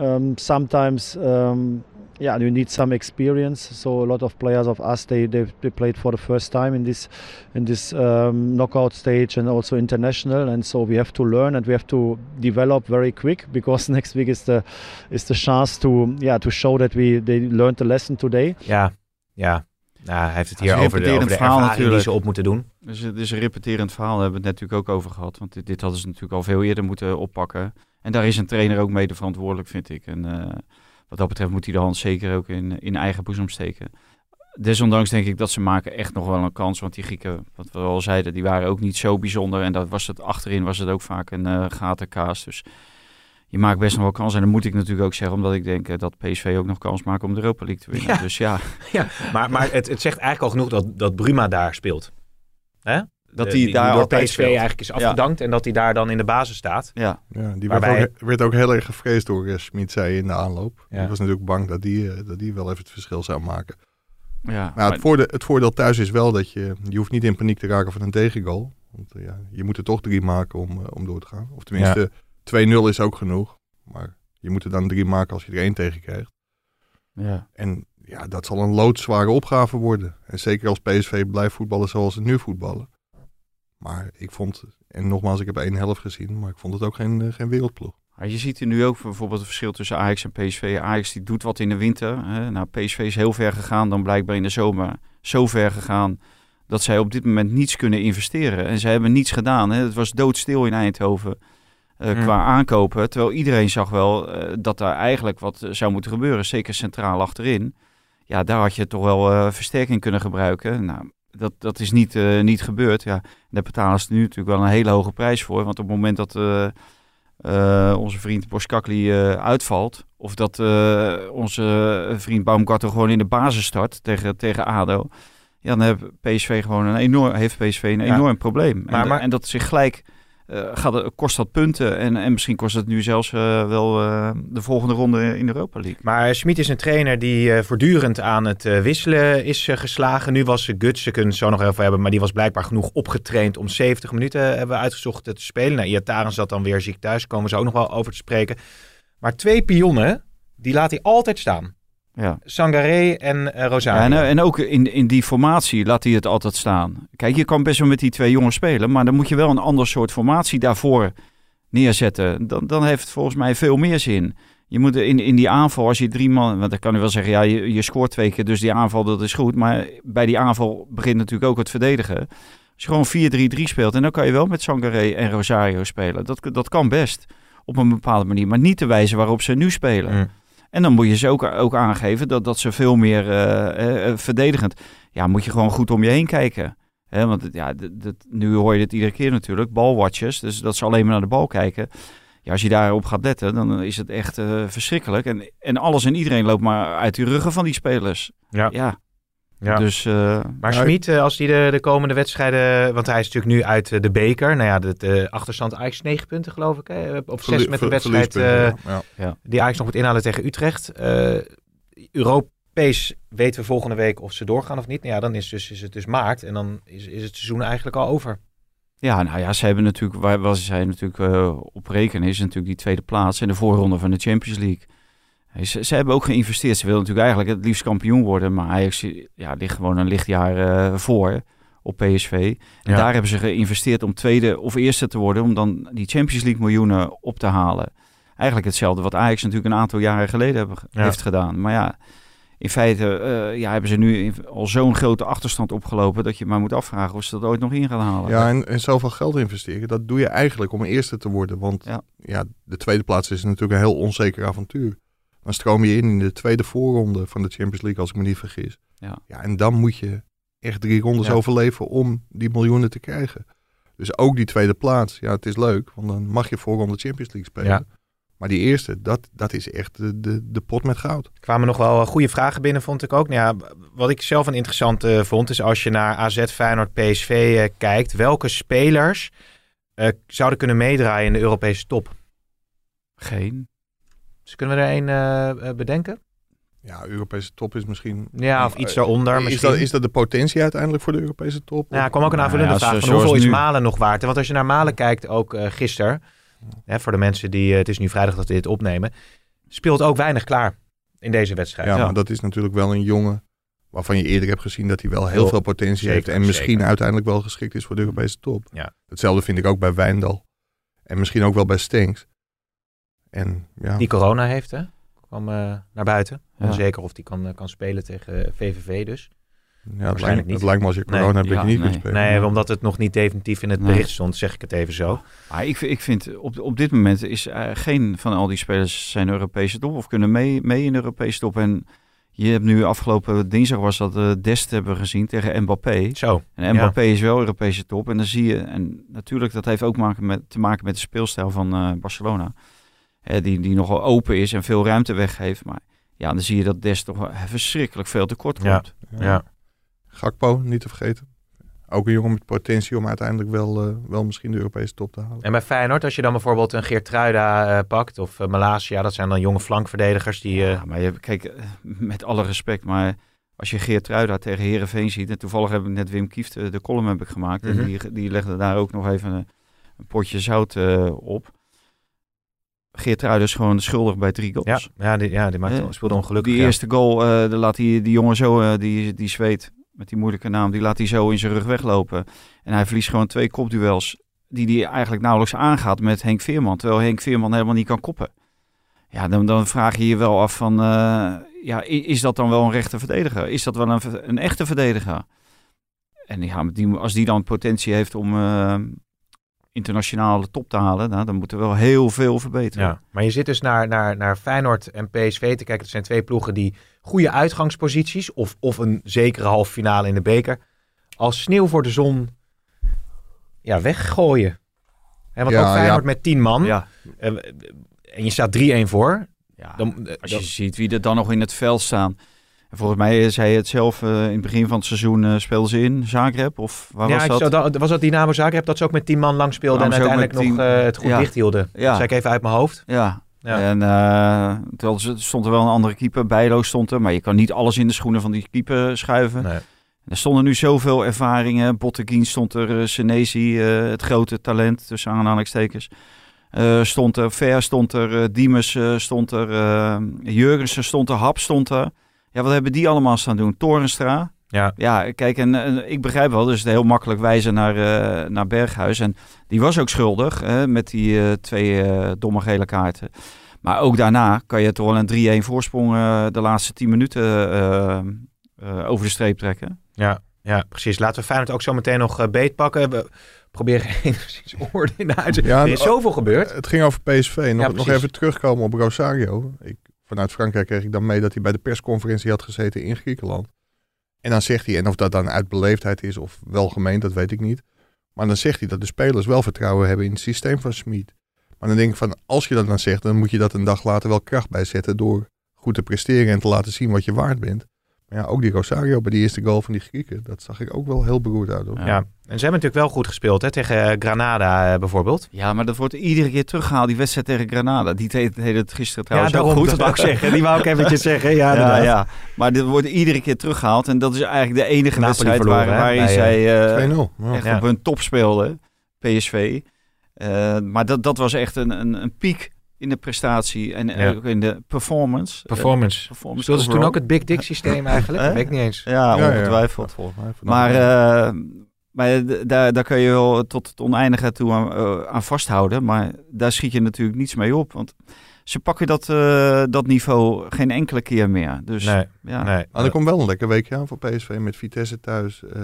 Speaker 5: um, sometimes um, yeah, you need some experience. So a lot of players of us they, they, they played for the first time in this in this um, knockout stage and also international. And so we have to learn and we have to develop very quick because next week is the is the chance to yeah to show that we they learned the lesson today.
Speaker 2: Ja, ja. Nou, hij heeft het hier over de, over de
Speaker 3: verhaal
Speaker 2: die ze op moeten doen.
Speaker 3: Dus het is een repeterend verhaal, daar hebben we het natuurlijk ook over gehad. Want dit, dit hadden ze natuurlijk al veel eerder moeten oppakken. En daar is een trainer ook mede verantwoordelijk, vind ik. En eh, wat dat betreft moet hij de hand zeker ook in, in eigen boezem steken. Desondanks denk ik dat ze maken echt nog wel een kans. Want die Grieken, wat we al zeiden, die waren ook niet zo bijzonder. En dat was het, achterin was het ook vaak een eh gatenkaas. Dus je maakt best nog wel kans. En dat moet ik natuurlijk ook zeggen, omdat ik denk eh, dat PSV ook nog kans maakt om de Europa League te winnen.
Speaker 2: Ja.
Speaker 3: Dus ja,
Speaker 2: Maar, maar het, het zegt eigenlijk al genoeg dat, dat Bruma daar speelt. Hè?
Speaker 3: Dat
Speaker 2: Eh,
Speaker 3: hij daar
Speaker 2: door PSV
Speaker 3: speelt.
Speaker 2: eigenlijk is afgedankt en dat hij daar dan in de basis staat.
Speaker 3: Ja,
Speaker 4: ja, die
Speaker 2: Waarbij-
Speaker 4: werd, ook, werd ook heel erg gevreesd door uh, Schmid, zei in de aanloop.
Speaker 2: Ja.
Speaker 4: Die was natuurlijk bang dat die, eh, dat die wel even het verschil zou maken.
Speaker 3: ja.
Speaker 4: Maar het, voordeel, het voordeel thuis is wel dat je, je hoeft niet in paniek te raken van een tegengoal. Want eh, ja, je moet er toch drie maken om, eh, om door te gaan. Of tenminste, 2-0 is ook genoeg. Maar je moet er dan drie maken als je er één tegen krijgt.
Speaker 3: ja.
Speaker 4: En ja, dat zal een loodzware opgave worden. En zeker als PSV blijft voetballen zoals ze nu voetballen. Maar ik vond, en nogmaals, ik heb één helft gezien, maar ik vond het ook geen, eh, geen wereldploeg.
Speaker 3: Maar je ziet er nu ook bijvoorbeeld het verschil tussen Ajax en PSV. Ajax die doet wat in de winter. Hè. Nou, PSV is heel ver gegaan, dan blijkbaar in de zomer zo ver gegaan dat zij op dit moment niets kunnen investeren. En ze hebben niets gedaan. Hè. Het was doodstil in Eindhoven eh,
Speaker 2: Hmm.
Speaker 3: qua aankopen. Terwijl iedereen zag wel eh, dat daar eigenlijk wat zou moeten gebeuren. Zeker centraal achterin. Ja, daar had je toch wel eh, versterking kunnen gebruiken. Nou, dat, dat is niet, eh, niet gebeurd. Ja, daar betalen ze nu natuurlijk wel een hele hoge prijs voor. Want op het moment dat eh, eh, onze vriend Boskakli uitvalt... of dat onze vriend Baumgartel gewoon in de basis start tegen, tegen ADO... Ja, dan heeft PSV gewoon een enorm, heeft PSV een
Speaker 2: Ja.
Speaker 3: enorm probleem.
Speaker 2: Maar-
Speaker 3: en,
Speaker 2: maar-
Speaker 3: en dat zich gelijk gaat, het- kost dat punten. En, en misschien kost het nu zelfs eh, wel eh, de volgende ronde in Europa League.
Speaker 2: Maar Schmid is een trainer die eh, voortdurend aan het eh, wisselen is eh, geslagen. Nu was Guts, ze kunnen het zo nog even hebben, maar die was blijkbaar genoeg opgetraind om 70 minuten eh, hebben uitgezocht eh, te spelen. Nou, Iataren zat dan weer ziek thuis, komen ze ook nog wel over te spreken. Maar twee pionnen, die laat hij altijd staan.
Speaker 3: Ja.
Speaker 2: Sangaré en eh, Rosario.
Speaker 3: Ja, en, en ook in, in die formatie laat hij het altijd staan. Kijk, je kan best wel met die twee jongens spelen, maar dan moet je wel een ander soort formatie daarvoor neerzetten. Dan, dan heeft het volgens mij veel meer zin. Je moet in, in die aanval, als je drie man, want dan kan je wel zeggen, ja, je, je scoort twee keer, dus die aanval dat is goed. Maar bij die aanval begint natuurlijk ook het verdedigen. Als je gewoon 4-3-3 speelt, en dan kan je wel met Sangaré en Rosario spelen. Dat, dat kan best op een bepaalde manier, maar niet de wijze waarop ze nu spelen.
Speaker 2: Mm.
Speaker 3: En dan moet je ze ook, ook aangeven dat, dat ze veel meer eh, eh, verdedigend. Ja, moet je gewoon goed om je heen kijken. Hè, want ja, dat- nu hoor je het iedere keer natuurlijk. Balwatchers, dus dat ze alleen maar naar de bal kijken. Ja, als je daarop gaat letten, dan is het echt verschrikkelijk. En, en alles en iedereen loopt maar uit die ruggen van die spelers.
Speaker 2: Ja.
Speaker 3: Ja,
Speaker 2: Ja.
Speaker 3: dus... eh,
Speaker 2: Maar
Speaker 4: Ja,
Speaker 2: Schmid, eh, als hij de, de komende wedstrijden, want hij is natuurlijk nu uit eh, de beker. Nou ja, de, de achterstand Ajax 9 punten geloof ik. Hè? Of 6 met de wedstrijd eh,
Speaker 4: ja. Ja.
Speaker 2: die Ajax nog moet inhalen tegen Utrecht. Eh Europees weten we volgende week of ze doorgaan of niet. Nou ja, dan is, dus, is het dus maart en dan is, is het seizoen eigenlijk al over.
Speaker 3: Ja, nou ja, ze hebben natuurlijk, waar, waar zij natuurlijk op rekenen, is natuurlijk die tweede plaats en de voorronde van de Champions League. Ze, ze hebben ook geïnvesteerd. Ze willen natuurlijk eigenlijk het liefst kampioen worden, maar Ajax ja, ligt gewoon een lichtjaar eh, voor op PSV. En
Speaker 2: Ja.
Speaker 3: daar hebben ze geïnvesteerd om tweede of eerste te worden, om dan die Champions League miljoenen op te halen. Eigenlijk hetzelfde wat Ajax natuurlijk een aantal jaren geleden hebben,
Speaker 2: Ja.
Speaker 3: heeft gedaan. Maar ja, in feite eh, ja, hebben ze nu al zo'n grote achterstand opgelopen dat je maar moet afvragen of ze dat ooit nog in gaan halen.
Speaker 4: Ja, en, en zoveel geld investeren, dat doe je eigenlijk om eerste te worden. Want
Speaker 3: Ja.
Speaker 4: ja. de tweede plaats is natuurlijk een heel onzeker avontuur. Dan stroom je in in de tweede voorronde van de Champions League, als ik me niet vergis.
Speaker 3: Ja.
Speaker 4: ja en dan moet je echt drie rondes
Speaker 2: Ja.
Speaker 4: overleven om die miljoenen te krijgen. Dus ook die tweede plaats, ja, het is leuk, want dan mag je voorronde Champions League spelen.
Speaker 2: Ja.
Speaker 4: Maar die eerste, dat, dat is echt de, de, de pot met goud.
Speaker 2: Er kwamen nog wel goede vragen binnen, vond ik ook. Nou ja, wat ik zelf een interessant eh, vond, is als je naar AZ, Feyenoord, PSV eh, kijkt, welke spelers eh, zouden kunnen meedraaien in de Europese top?
Speaker 3: Geen.
Speaker 2: Dus kunnen we er één eh, eh, bedenken?
Speaker 4: Ja, Europese top is misschien...
Speaker 2: Ja, of iets daaronder
Speaker 4: Is
Speaker 2: misschien.
Speaker 4: dat, is dat de potentie uiteindelijk voor de Europese top?
Speaker 2: Nou, er kwam ook een
Speaker 3: Nou
Speaker 2: aanvullende
Speaker 3: ja,
Speaker 2: vraag van hoeveel is
Speaker 3: nu.
Speaker 2: Malen nog waard? Want als je naar Malen kijkt, ook eh gisteren, hè, voor de mensen die, het is nu vrijdag dat we dit opnemen, speelt ook weinig klaar in deze wedstrijd.
Speaker 4: Ja,
Speaker 3: Ja.
Speaker 4: maar dat is natuurlijk wel een jongen waarvan je eerder hebt gezien dat hij wel heel
Speaker 2: Heel-
Speaker 4: veel potentie
Speaker 2: zeker,
Speaker 4: heeft. En misschien
Speaker 2: zeker.
Speaker 4: uiteindelijk wel geschikt is voor de Europese top.
Speaker 2: Ja.
Speaker 4: Hetzelfde vind ik ook bij Wijndal. En misschien ook wel bij Stenks. En ja,
Speaker 2: Die corona heeft, hè? Kwam eh, naar buiten.
Speaker 3: Ja.
Speaker 2: Onzeker of die kan, eh, kan spelen tegen eh, VVV dus.
Speaker 4: ja, het,
Speaker 2: waarschijnlijk
Speaker 4: lijkt,
Speaker 2: niet.
Speaker 4: het lijkt me als je
Speaker 2: Nee.
Speaker 4: corona hebt dat
Speaker 3: Ja,
Speaker 4: je niet
Speaker 3: nee.
Speaker 4: kunt spelen.
Speaker 2: Nee, omdat het nog niet definitief in het
Speaker 3: Nee.
Speaker 2: bericht stond, zeg ik het even zo.
Speaker 3: Maar ik, ik vind op, op dit moment is eh, geen van al die spelers zijn Europese top of kunnen mee, mee in de Europese top. En je hebt nu afgelopen dinsdag was dat eh Dest hebben gezien tegen Mbappé.
Speaker 2: Zo.
Speaker 3: En Mbappé is wel Europese top. En dan zie je, en natuurlijk dat heeft ook maken met, te maken met de speelstijl van eh, Barcelona. Hè, die, die nogal open is en veel ruimte weggeeft. Maar ja, dan zie je dat Dest toch verschrikkelijk veel tekort
Speaker 2: Ja.
Speaker 3: komt.
Speaker 2: Ja.
Speaker 4: Gakpo, niet te vergeten. Ook een jongen met potentie om uiteindelijk wel, eh, wel misschien de Europese top te halen.
Speaker 2: En bij Feyenoord, als je dan bijvoorbeeld een Geertruida eh pakt of uh, Malasia, dat zijn dan jonge flankverdedigers die... eh,
Speaker 3: Ja, maar je, kijk, met alle respect, maar als je Geert Truida tegen Herenveen ziet, en toevallig heb ik net Wim Kieft de, column heb ik gemaakt,
Speaker 2: Mhm.
Speaker 3: en die, die legde daar ook nog even een, een potje zout eh, op. Geert Truida is gewoon schuldig bij drie
Speaker 2: ja,
Speaker 3: goals.
Speaker 2: ja, die, ja, die maakte,
Speaker 3: Eh,
Speaker 2: speelde ongelukkig.
Speaker 3: Die
Speaker 2: ja.
Speaker 3: eerste goal, eh, de laat die, die jongen zo, eh, die, die zweet met die moeilijke naam, die laat hij zo in zijn rug weglopen. En hij verliest gewoon twee kopduels die die eigenlijk nauwelijks aangaat met Henk Veerman. Terwijl Henk Veerman helemaal niet kan koppen. Ja, dan, dan vraag je je wel af van, ja, is dat dan wel een rechte verdediger? Is dat wel een, een echte verdediger? En ja, die, als die dan potentie heeft om internationale top te halen, nou, dan moet er wel heel veel verbeteren.
Speaker 2: Ja, maar je zit dus naar, naar, naar Feyenoord en PSV te kijken. Dat zijn twee ploegen die goede uitgangsposities of, of een zekere halve finale in de beker als sneeuw voor de zon ja, weggooien. Hè, want
Speaker 4: Ja,
Speaker 2: ook Feyenoord
Speaker 4: ja.
Speaker 2: met tien man
Speaker 3: Ja.
Speaker 2: eh, en je staat 3-1 voor.
Speaker 3: Ja,
Speaker 2: Dan, eh,
Speaker 3: als je
Speaker 2: dan-
Speaker 3: ziet wie er dan nog in het veld staan. En volgens mij zei je het zelf, eh, in het begin van het seizoen eh speelden ze in Zagreb. Of waar
Speaker 2: ja,
Speaker 3: was dat?
Speaker 2: was dat Dynamo Zagreb dat ze ook met 10 man lang speelden en uiteindelijk nog
Speaker 3: tien-
Speaker 2: eh, het goed
Speaker 3: Ja.
Speaker 2: dicht hielden?
Speaker 3: Ja.
Speaker 2: Dat zei ik even uit mijn hoofd.
Speaker 3: Ja. En terwijl ze- er stond er wel een andere keeper, Bijlo stond er. Maar je kan niet alles in de schoenen van die keeper schuiven.
Speaker 2: Nee.
Speaker 3: Er stonden nu zoveel ervaringen. Botteguin stond er, Senesi, het grote talent, tussen aanhalingstekens. Stond er, Ver stond er, Diemers stond er, Jurgensen stond er, Hap stond er. Ja, wat hebben die allemaal staan doen? Torenstra.
Speaker 2: Ja.
Speaker 3: Ja, kijk, en, en ik begrijp wel, dus het heel makkelijk wijzen naar, eh, naar Berghuis. En die was ook schuldig hè, met die eh, twee eh, domme gele kaarten. Maar ook daarna kan je toch wel een 3-1 voorsprong de laatste 10 minuten over de streep trekken.
Speaker 2: Ja, ja, precies. Laten we Feyenoord ook zo meteen nog beet pakken. We proberen enigszins orde in de.
Speaker 4: Ja,
Speaker 2: er is zoveel gebeurd.
Speaker 4: Het ging over PSV. Nog,
Speaker 2: Ja,
Speaker 4: nog even terugkomen op Rosario. Ik, vanuit Frankrijk kreeg ik dan mee dat hij bij de persconferentie had gezeten in Griekenland. En dan zegt hij, en of dat dan uit beleefdheid is of wel gemeend, dat weet ik niet. Maar dan zegt hij dat de spelers wel vertrouwen hebben in het systeem van Smit. Maar dan denk ik van, als je dat dan zegt, dan moet je dat een dag later wel kracht bijzetten door goed te presteren en te laten zien wat je waard bent. Maar ja, ook die Rosario bij die eerste goal van die Grieken, dat zag ik ook wel heel beroerd uit. Hoor.
Speaker 3: Ja.
Speaker 2: Ja. En ze hebben natuurlijk wel goed gespeeld hè, tegen eh, Granada eh, bijvoorbeeld.
Speaker 3: Ja, maar dat wordt iedere keer teruggehaald, die wedstrijd tegen Granada. Die deed deed het gisteren trouwens
Speaker 2: ja,
Speaker 3: ook
Speaker 2: daarom,
Speaker 3: goed.
Speaker 2: dat wou ik zeggen. Die wou ik eventjes zeggen. Ja,
Speaker 3: Ja, ja, maar dit wordt iedere keer teruggehaald. En dat is eigenlijk de enige
Speaker 2: Napoli
Speaker 3: wedstrijd
Speaker 2: verloren,
Speaker 3: waar, waarin
Speaker 2: bij,
Speaker 3: zij eh,
Speaker 4: 2-0. Ja.
Speaker 3: echt
Speaker 2: Ja.
Speaker 3: op hun top speelden. PSV. Eh, maar dat, dat was echt een, een, een piek in de prestatie en
Speaker 2: Ja.
Speaker 3: ook in de performance.
Speaker 2: Performance.
Speaker 3: Eh, performance
Speaker 2: Speelden ze toen ook het Big Dick systeem eigenlijk? Dat weet ik niet eens.
Speaker 3: Ja, ongetwijfeld.
Speaker 4: Ja, volgens mij.
Speaker 3: Maar, eh, maar daar, daar kan je wel tot het oneindige toe aan, eh, aan vasthouden. Maar daar schiet je natuurlijk niets mee op. Want ze pakken dat, eh, dat niveau geen enkele keer meer. Dus
Speaker 2: Nee,
Speaker 3: ja.
Speaker 2: nee.
Speaker 4: Ah, er komt wel een lekker weekje aan voor PSV met Vitesse thuis. eh,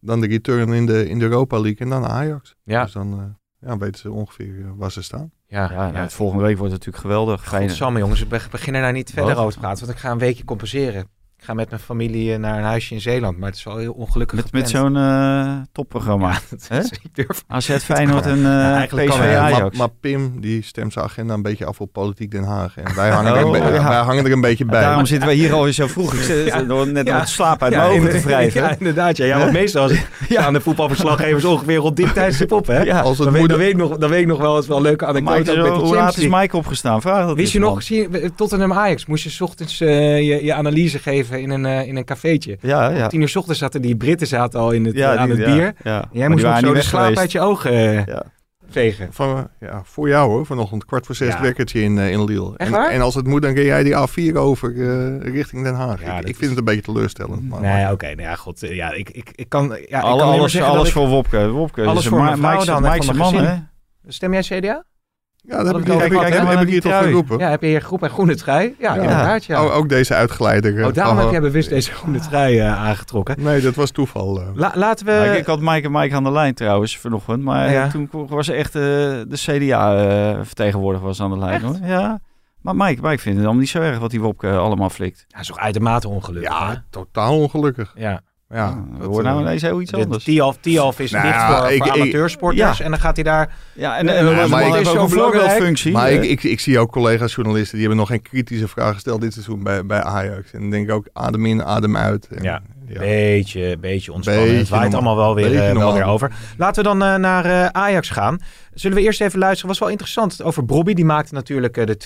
Speaker 4: dan de return in de, in de Europa League en dan Ajax.
Speaker 2: Ja,
Speaker 4: Dus dan eh, ja, weten ze ongeveer waar ze staan.
Speaker 2: Ja,
Speaker 3: Ja, nou, volgende week wordt het natuurlijk geweldig.
Speaker 2: Godsamme jongens, we be- beginnen daar niet verder over te praten. Want ik ga een weekje compenseren. Ga met mijn familie eh, naar een huisje in Zeeland. Maar het is wel heel ongelukkig
Speaker 3: Met, met zo'n eh, topprogramma.
Speaker 2: Ja, dat
Speaker 3: Hè?
Speaker 2: is- ik durf
Speaker 3: AZ Feyenoord en eh
Speaker 2: eigenlijk
Speaker 3: PSV
Speaker 4: maar, Pim die stemt zijn agenda een beetje af op Politiek Den Haag. En wij hangen, er, een
Speaker 3: Oh, ja.
Speaker 4: wij hangen er een beetje bij.
Speaker 3: Daarom zitten wij hier alweer zo vroeg. Ik zit net
Speaker 2: Ja.
Speaker 3: slaap uit
Speaker 2: Ja,
Speaker 3: mijn ogen te wrijven.
Speaker 2: Ja, inderdaad. Ja, ja want meestal als ja. aan de voetbalverslaggevers ongeveer rond dit tijdstip op, hè?
Speaker 3: Ja.
Speaker 4: Als het
Speaker 2: Dan weet,
Speaker 4: moeder-
Speaker 2: dan, weet ik nog, dan weet ik nog wel eens wel een leuke anekdote.
Speaker 3: hoe laat is. Mike opgestaan? Vraag dat
Speaker 2: Wist je nog, je, Tottenham Ajax, moest je 's ochtends je, je analyse geven in een, eh, in een cafeetje.
Speaker 3: Ja, ja.
Speaker 2: Om tien uur 's ochtends zaten die Britten zaten al in het,
Speaker 3: ja
Speaker 2: eh, aan
Speaker 3: die-
Speaker 2: het bier.
Speaker 3: Ja.
Speaker 2: Jij moest nog
Speaker 3: waren
Speaker 2: zo de slaap
Speaker 3: geweest.
Speaker 2: uit je ogen eh, vegen.
Speaker 4: Van, ja, voor jou hoor, vanochtend kwart voor zes wekkertje in, eh, in Lille.
Speaker 2: Echt
Speaker 4: en, en als het moet, dan ren jij die A4 over richting Den Haag. Ik
Speaker 2: is-
Speaker 4: vind het een beetje teleurstellend. Maar,
Speaker 2: Nee, oké. nou ja, god. Ja, ik, ik, ik kan, ja, ik kan
Speaker 3: alles alles voor Wopke. Wopke
Speaker 2: Alles voor mijn vrouw dan
Speaker 3: man?
Speaker 2: Stem jij CDA?
Speaker 4: Ja, dat heb ik, heb ik,
Speaker 3: kijk
Speaker 4: heb, ik hier toch geroepen.
Speaker 2: Ja, heb je hier groep en groene trui? Ja,
Speaker 4: Ja.
Speaker 2: inderdaad, ja.
Speaker 4: Ook, ook deze uitgeleider. eh,
Speaker 2: Oh, daarom
Speaker 4: van-
Speaker 2: heb jij bewust deze groene trui eh, aangetrokken.
Speaker 4: Nee, dat was toeval. eh.
Speaker 2: La- laten we...
Speaker 3: Ik, ik had Mike en Mike aan de lijn trouwens vanochtend. Maar
Speaker 2: Ja.
Speaker 3: toen was echt eh, de CDA-vertegenwoordiger was aan de lijn. Hoor. Ja. Maar Mike, Mike vindt het allemaal niet zo erg wat die Wopke allemaal flikt.
Speaker 2: Ja, is toch uitermate ongelukkig, hè?
Speaker 4: ja, totaal ongelukkig.
Speaker 2: Ja.
Speaker 4: Ja,
Speaker 3: Ja,
Speaker 4: dat,
Speaker 3: hoor nou
Speaker 4: eh,
Speaker 3: ineens heel iets
Speaker 2: De
Speaker 3: anders.
Speaker 2: Tialf, Tialf is
Speaker 4: Nou
Speaker 2: dicht voor,
Speaker 4: ik-
Speaker 2: voor
Speaker 4: ik-
Speaker 2: amateursporters.
Speaker 3: ja.
Speaker 2: En dan gaat hij daar...
Speaker 3: Ja, en, en,
Speaker 2: maar
Speaker 4: ik-
Speaker 3: heeft
Speaker 2: is
Speaker 3: ook voorbeeldfunctie.
Speaker 4: Maar ik, ik, ik zie ook collega-journalisten die hebben nog geen kritische vragen gesteld dit seizoen bij, bij Ajax. En dan denk ik ook adem in, adem uit. En,
Speaker 2: Ja.
Speaker 4: ja.
Speaker 2: Beetje, beetje ontspannen.
Speaker 4: Beetje
Speaker 2: het waait
Speaker 4: normaal.
Speaker 2: allemaal wel weer, eh, wel weer over. Laten we dan eh, naar eh, Ajax gaan. Zullen we eerst even luisteren? was wel interessant over Brobby. Die maakte natuurlijk de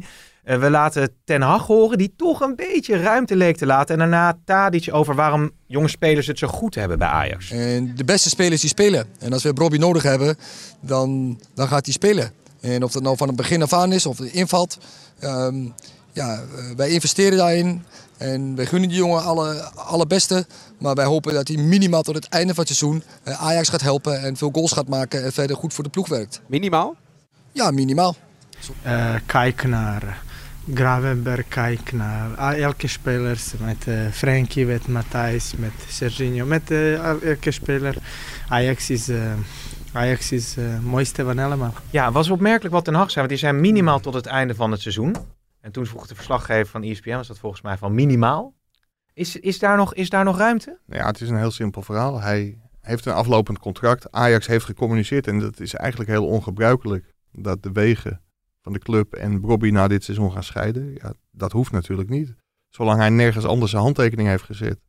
Speaker 2: 2-1. Eh, we laten Ten Hag horen, die toch een beetje ruimte leek te laten. En daarna Tadic over waarom jonge spelers het zo goed hebben bij Ajax.
Speaker 6: En de beste spelers die spelen. En als we Robbie nodig hebben, dan, dan gaat hij spelen. En of dat nou van het begin af aan is of het invalt. ehm, Ja, eh, wij investeren daarin. En wij gunnen die jongen alle, alle beste. Maar wij hopen dat hij minimaal tot het einde van het seizoen eh, Ajax gaat helpen. En veel goals gaat maken en verder goed voor de ploeg werkt.
Speaker 7: Minimaal?
Speaker 6: Ja, minimaal.
Speaker 8: Uh, kijk naar Gravenberg, kijk naar elke speler. Met uh, Frenkie, met Matthijs, met Serginho. Met uh, elke speler. Ajax is... Ajax is het mooiste van allemaal.
Speaker 2: Ja, was opmerkelijk wat Ten Hag zei. Want die zijn minimaal tot het einde van het seizoen. En toen vroeg de verslaggever van ESPN, was dat volgens mij van minimaal. Is, is, daar, nog, is daar nog ruimte?
Speaker 4: Ja, het is een heel simpel verhaal. Hij heeft een aflopend contract. Ajax heeft gecommuniceerd en dat is eigenlijk heel ongebruikelijk. Dat de wegen van de club en Bobby na dit seizoen gaan scheiden. Ja, dat hoeft natuurlijk niet. Zolang hij nergens anders zijn handtekening heeft gezet.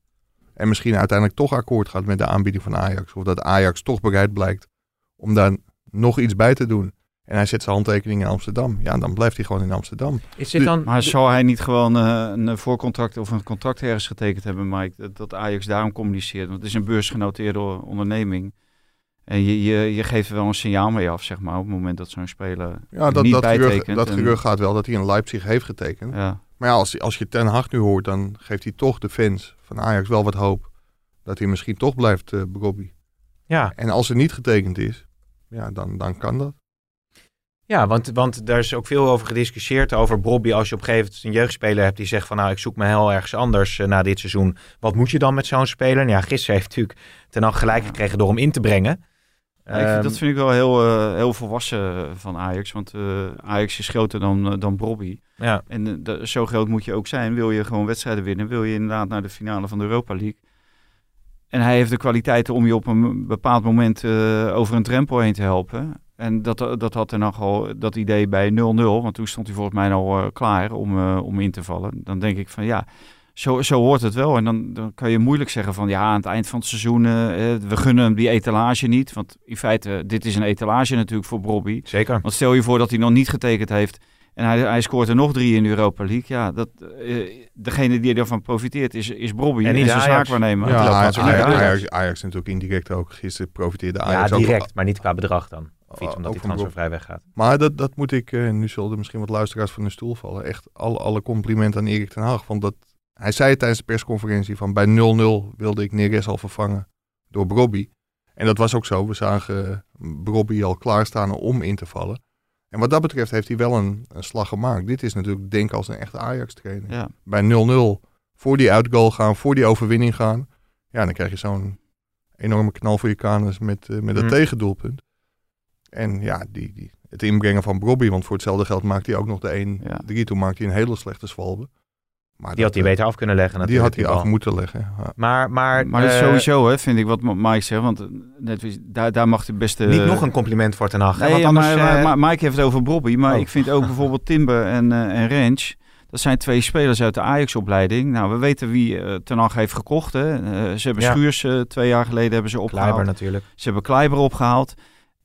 Speaker 4: En misschien uiteindelijk toch akkoord gaat met de aanbieding van Ajax. Of dat Ajax toch bereid blijkt om daar nog iets bij te doen. En hij zet zijn handtekening in Amsterdam. Ja, dan blijft hij gewoon in Amsterdam.
Speaker 3: Is dit dan... Maar zal hij niet gewoon uh, een voorcontract of een contract ergens getekend hebben, Mike? Dat, dat Ajax daarom communiceert. Want het is een beursgenoteerde onderneming. En je, je, je geeft er wel een signaal mee af, zeg maar, op het moment dat zo'n speler ja, dat, niet dat bijtekent.
Speaker 4: dat gerucht gaat wel dat hij in Leipzig heeft getekend. Ja. Maar ja, als, als je Ten Hag nu hoort, dan geeft hij toch de fans van Ajax wel wat hoop. Dat hij misschien toch blijft, uh, Ja. En als er niet getekend is, ja, dan, dan kan dat.
Speaker 2: Ja, want, want daar is ook veel over gediscussieerd. Over Bobby, als je op een gegeven moment een jeugdspeler hebt die zegt van nou, ik zoek me heel ergens anders uh, na dit seizoen. Wat moet je dan met zo'n speler? Ja, gisteren heeft natuurlijk ten al gelijk gekregen door hem in te brengen.
Speaker 3: Ja, dat vind ik wel heel, uh, heel volwassen van Ajax. Want uh, Ajax is groter dan, dan Bobby. Ja. En zo groot moet je ook zijn. Wil je gewoon wedstrijden winnen, wil je inderdaad naar de finale van de Europa League. En hij heeft de kwaliteiten om je op een bepaald moment over een drempel heen te helpen. En dat, dat had er nog al dat idee bij 0-0, want toen stond hij volgens mij al klaar om, om in te vallen. Dan denk ik van ja, zo, zo hoort het wel. En dan, dan kan je moeilijk zeggen van ja, aan het eind van het seizoen, uh, we gunnen hem die etalage niet. Want in feite, dit is een etalage natuurlijk voor Bobby.
Speaker 2: Zeker.
Speaker 3: Want stel je voor dat hij nog niet getekend heeft en hij, hij scoort er nog drie in de Europa League. Ja, dat, degene die ervan profiteert is, is Bobby en, en zijn zaakwaarnemer.
Speaker 4: Ja, Ajax, Ajax, Ajax, natuurlijk indirect ook. Gisteren profiteerde Ajax
Speaker 2: Ja, direct, maar niet qua bedrag dan. Of iets omdat die transfervrij weggaat.
Speaker 4: Maar dat, dat moet ik, uh, nu zullen er misschien wat luisteraars van de stoel vallen. Echt alle, alle complimenten aan Erik ten Haag. Want dat, hij zei tijdens de persconferentie van bij 0-0 wilde ik Neres al vervangen door Brobby. En dat was ook zo. We zagen Brobby al klaarstaan om in te vallen. En wat dat betreft heeft hij wel een, een slag gemaakt. Dit is natuurlijk denk als een echte Ajax-trainer. Ja. Bij 0-0 voor die uitgoal gaan, voor die overwinning gaan. Ja, dan krijg je zo'n enorme knal voor je kanus met, uh, met een mm. tegendoelpunt. En ja, die, die, het inbrengen van Bobby, want voor hetzelfde geld maakt hij ook nog de 1-3. Ja. Toen maakte hij een hele slechte zwalbe.
Speaker 2: Maar die had hij eh, beter af kunnen leggen.
Speaker 4: Die had hij af moeten leggen. Ja.
Speaker 2: Maar, maar,
Speaker 3: maar uh, sowieso hè, vind ik wat Mike zegt. Want eh, net, daar, daar mag de beste...
Speaker 2: Niet nog een compliment voor Ten Hag.
Speaker 3: Nee, want anders, maar, maar, Mike heeft het over Bobby. Maar oh. ik vind ook bijvoorbeeld Timber en, uh, en Ranch. Dat zijn twee spelers uit de Ajax-opleiding. Nou, we weten wie uh, Ten Hag heeft gekocht. Hè. ze hebben ja. Schuurs twee jaar geleden hebben ze opgehaald.
Speaker 2: Kleiber natuurlijk.
Speaker 3: Ze hebben Kleiber opgehaald.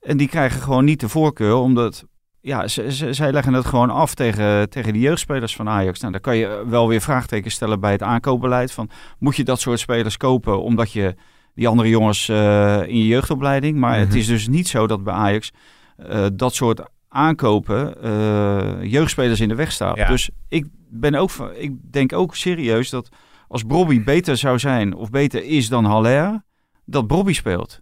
Speaker 3: En die krijgen gewoon niet de voorkeur, omdat ja, ze, ze, zij leggen het gewoon af tegen, tegen de jeugdspelers van Ajax. Nou, dan kan je wel weer vraagtekens stellen bij het aankoopbeleid. Van, moet je dat soort spelers kopen omdat je die andere jongens uh, in je jeugdopleiding... Maar het mhm. is dus niet zo dat bij Ajax uh, dat soort aankopen uh, jeugdspelers in de weg staat. Ja. Dus ik, ben ook, ik denk ook serieus dat als Bobby beter zou zijn of beter is dan Haller... dat Bobby speelt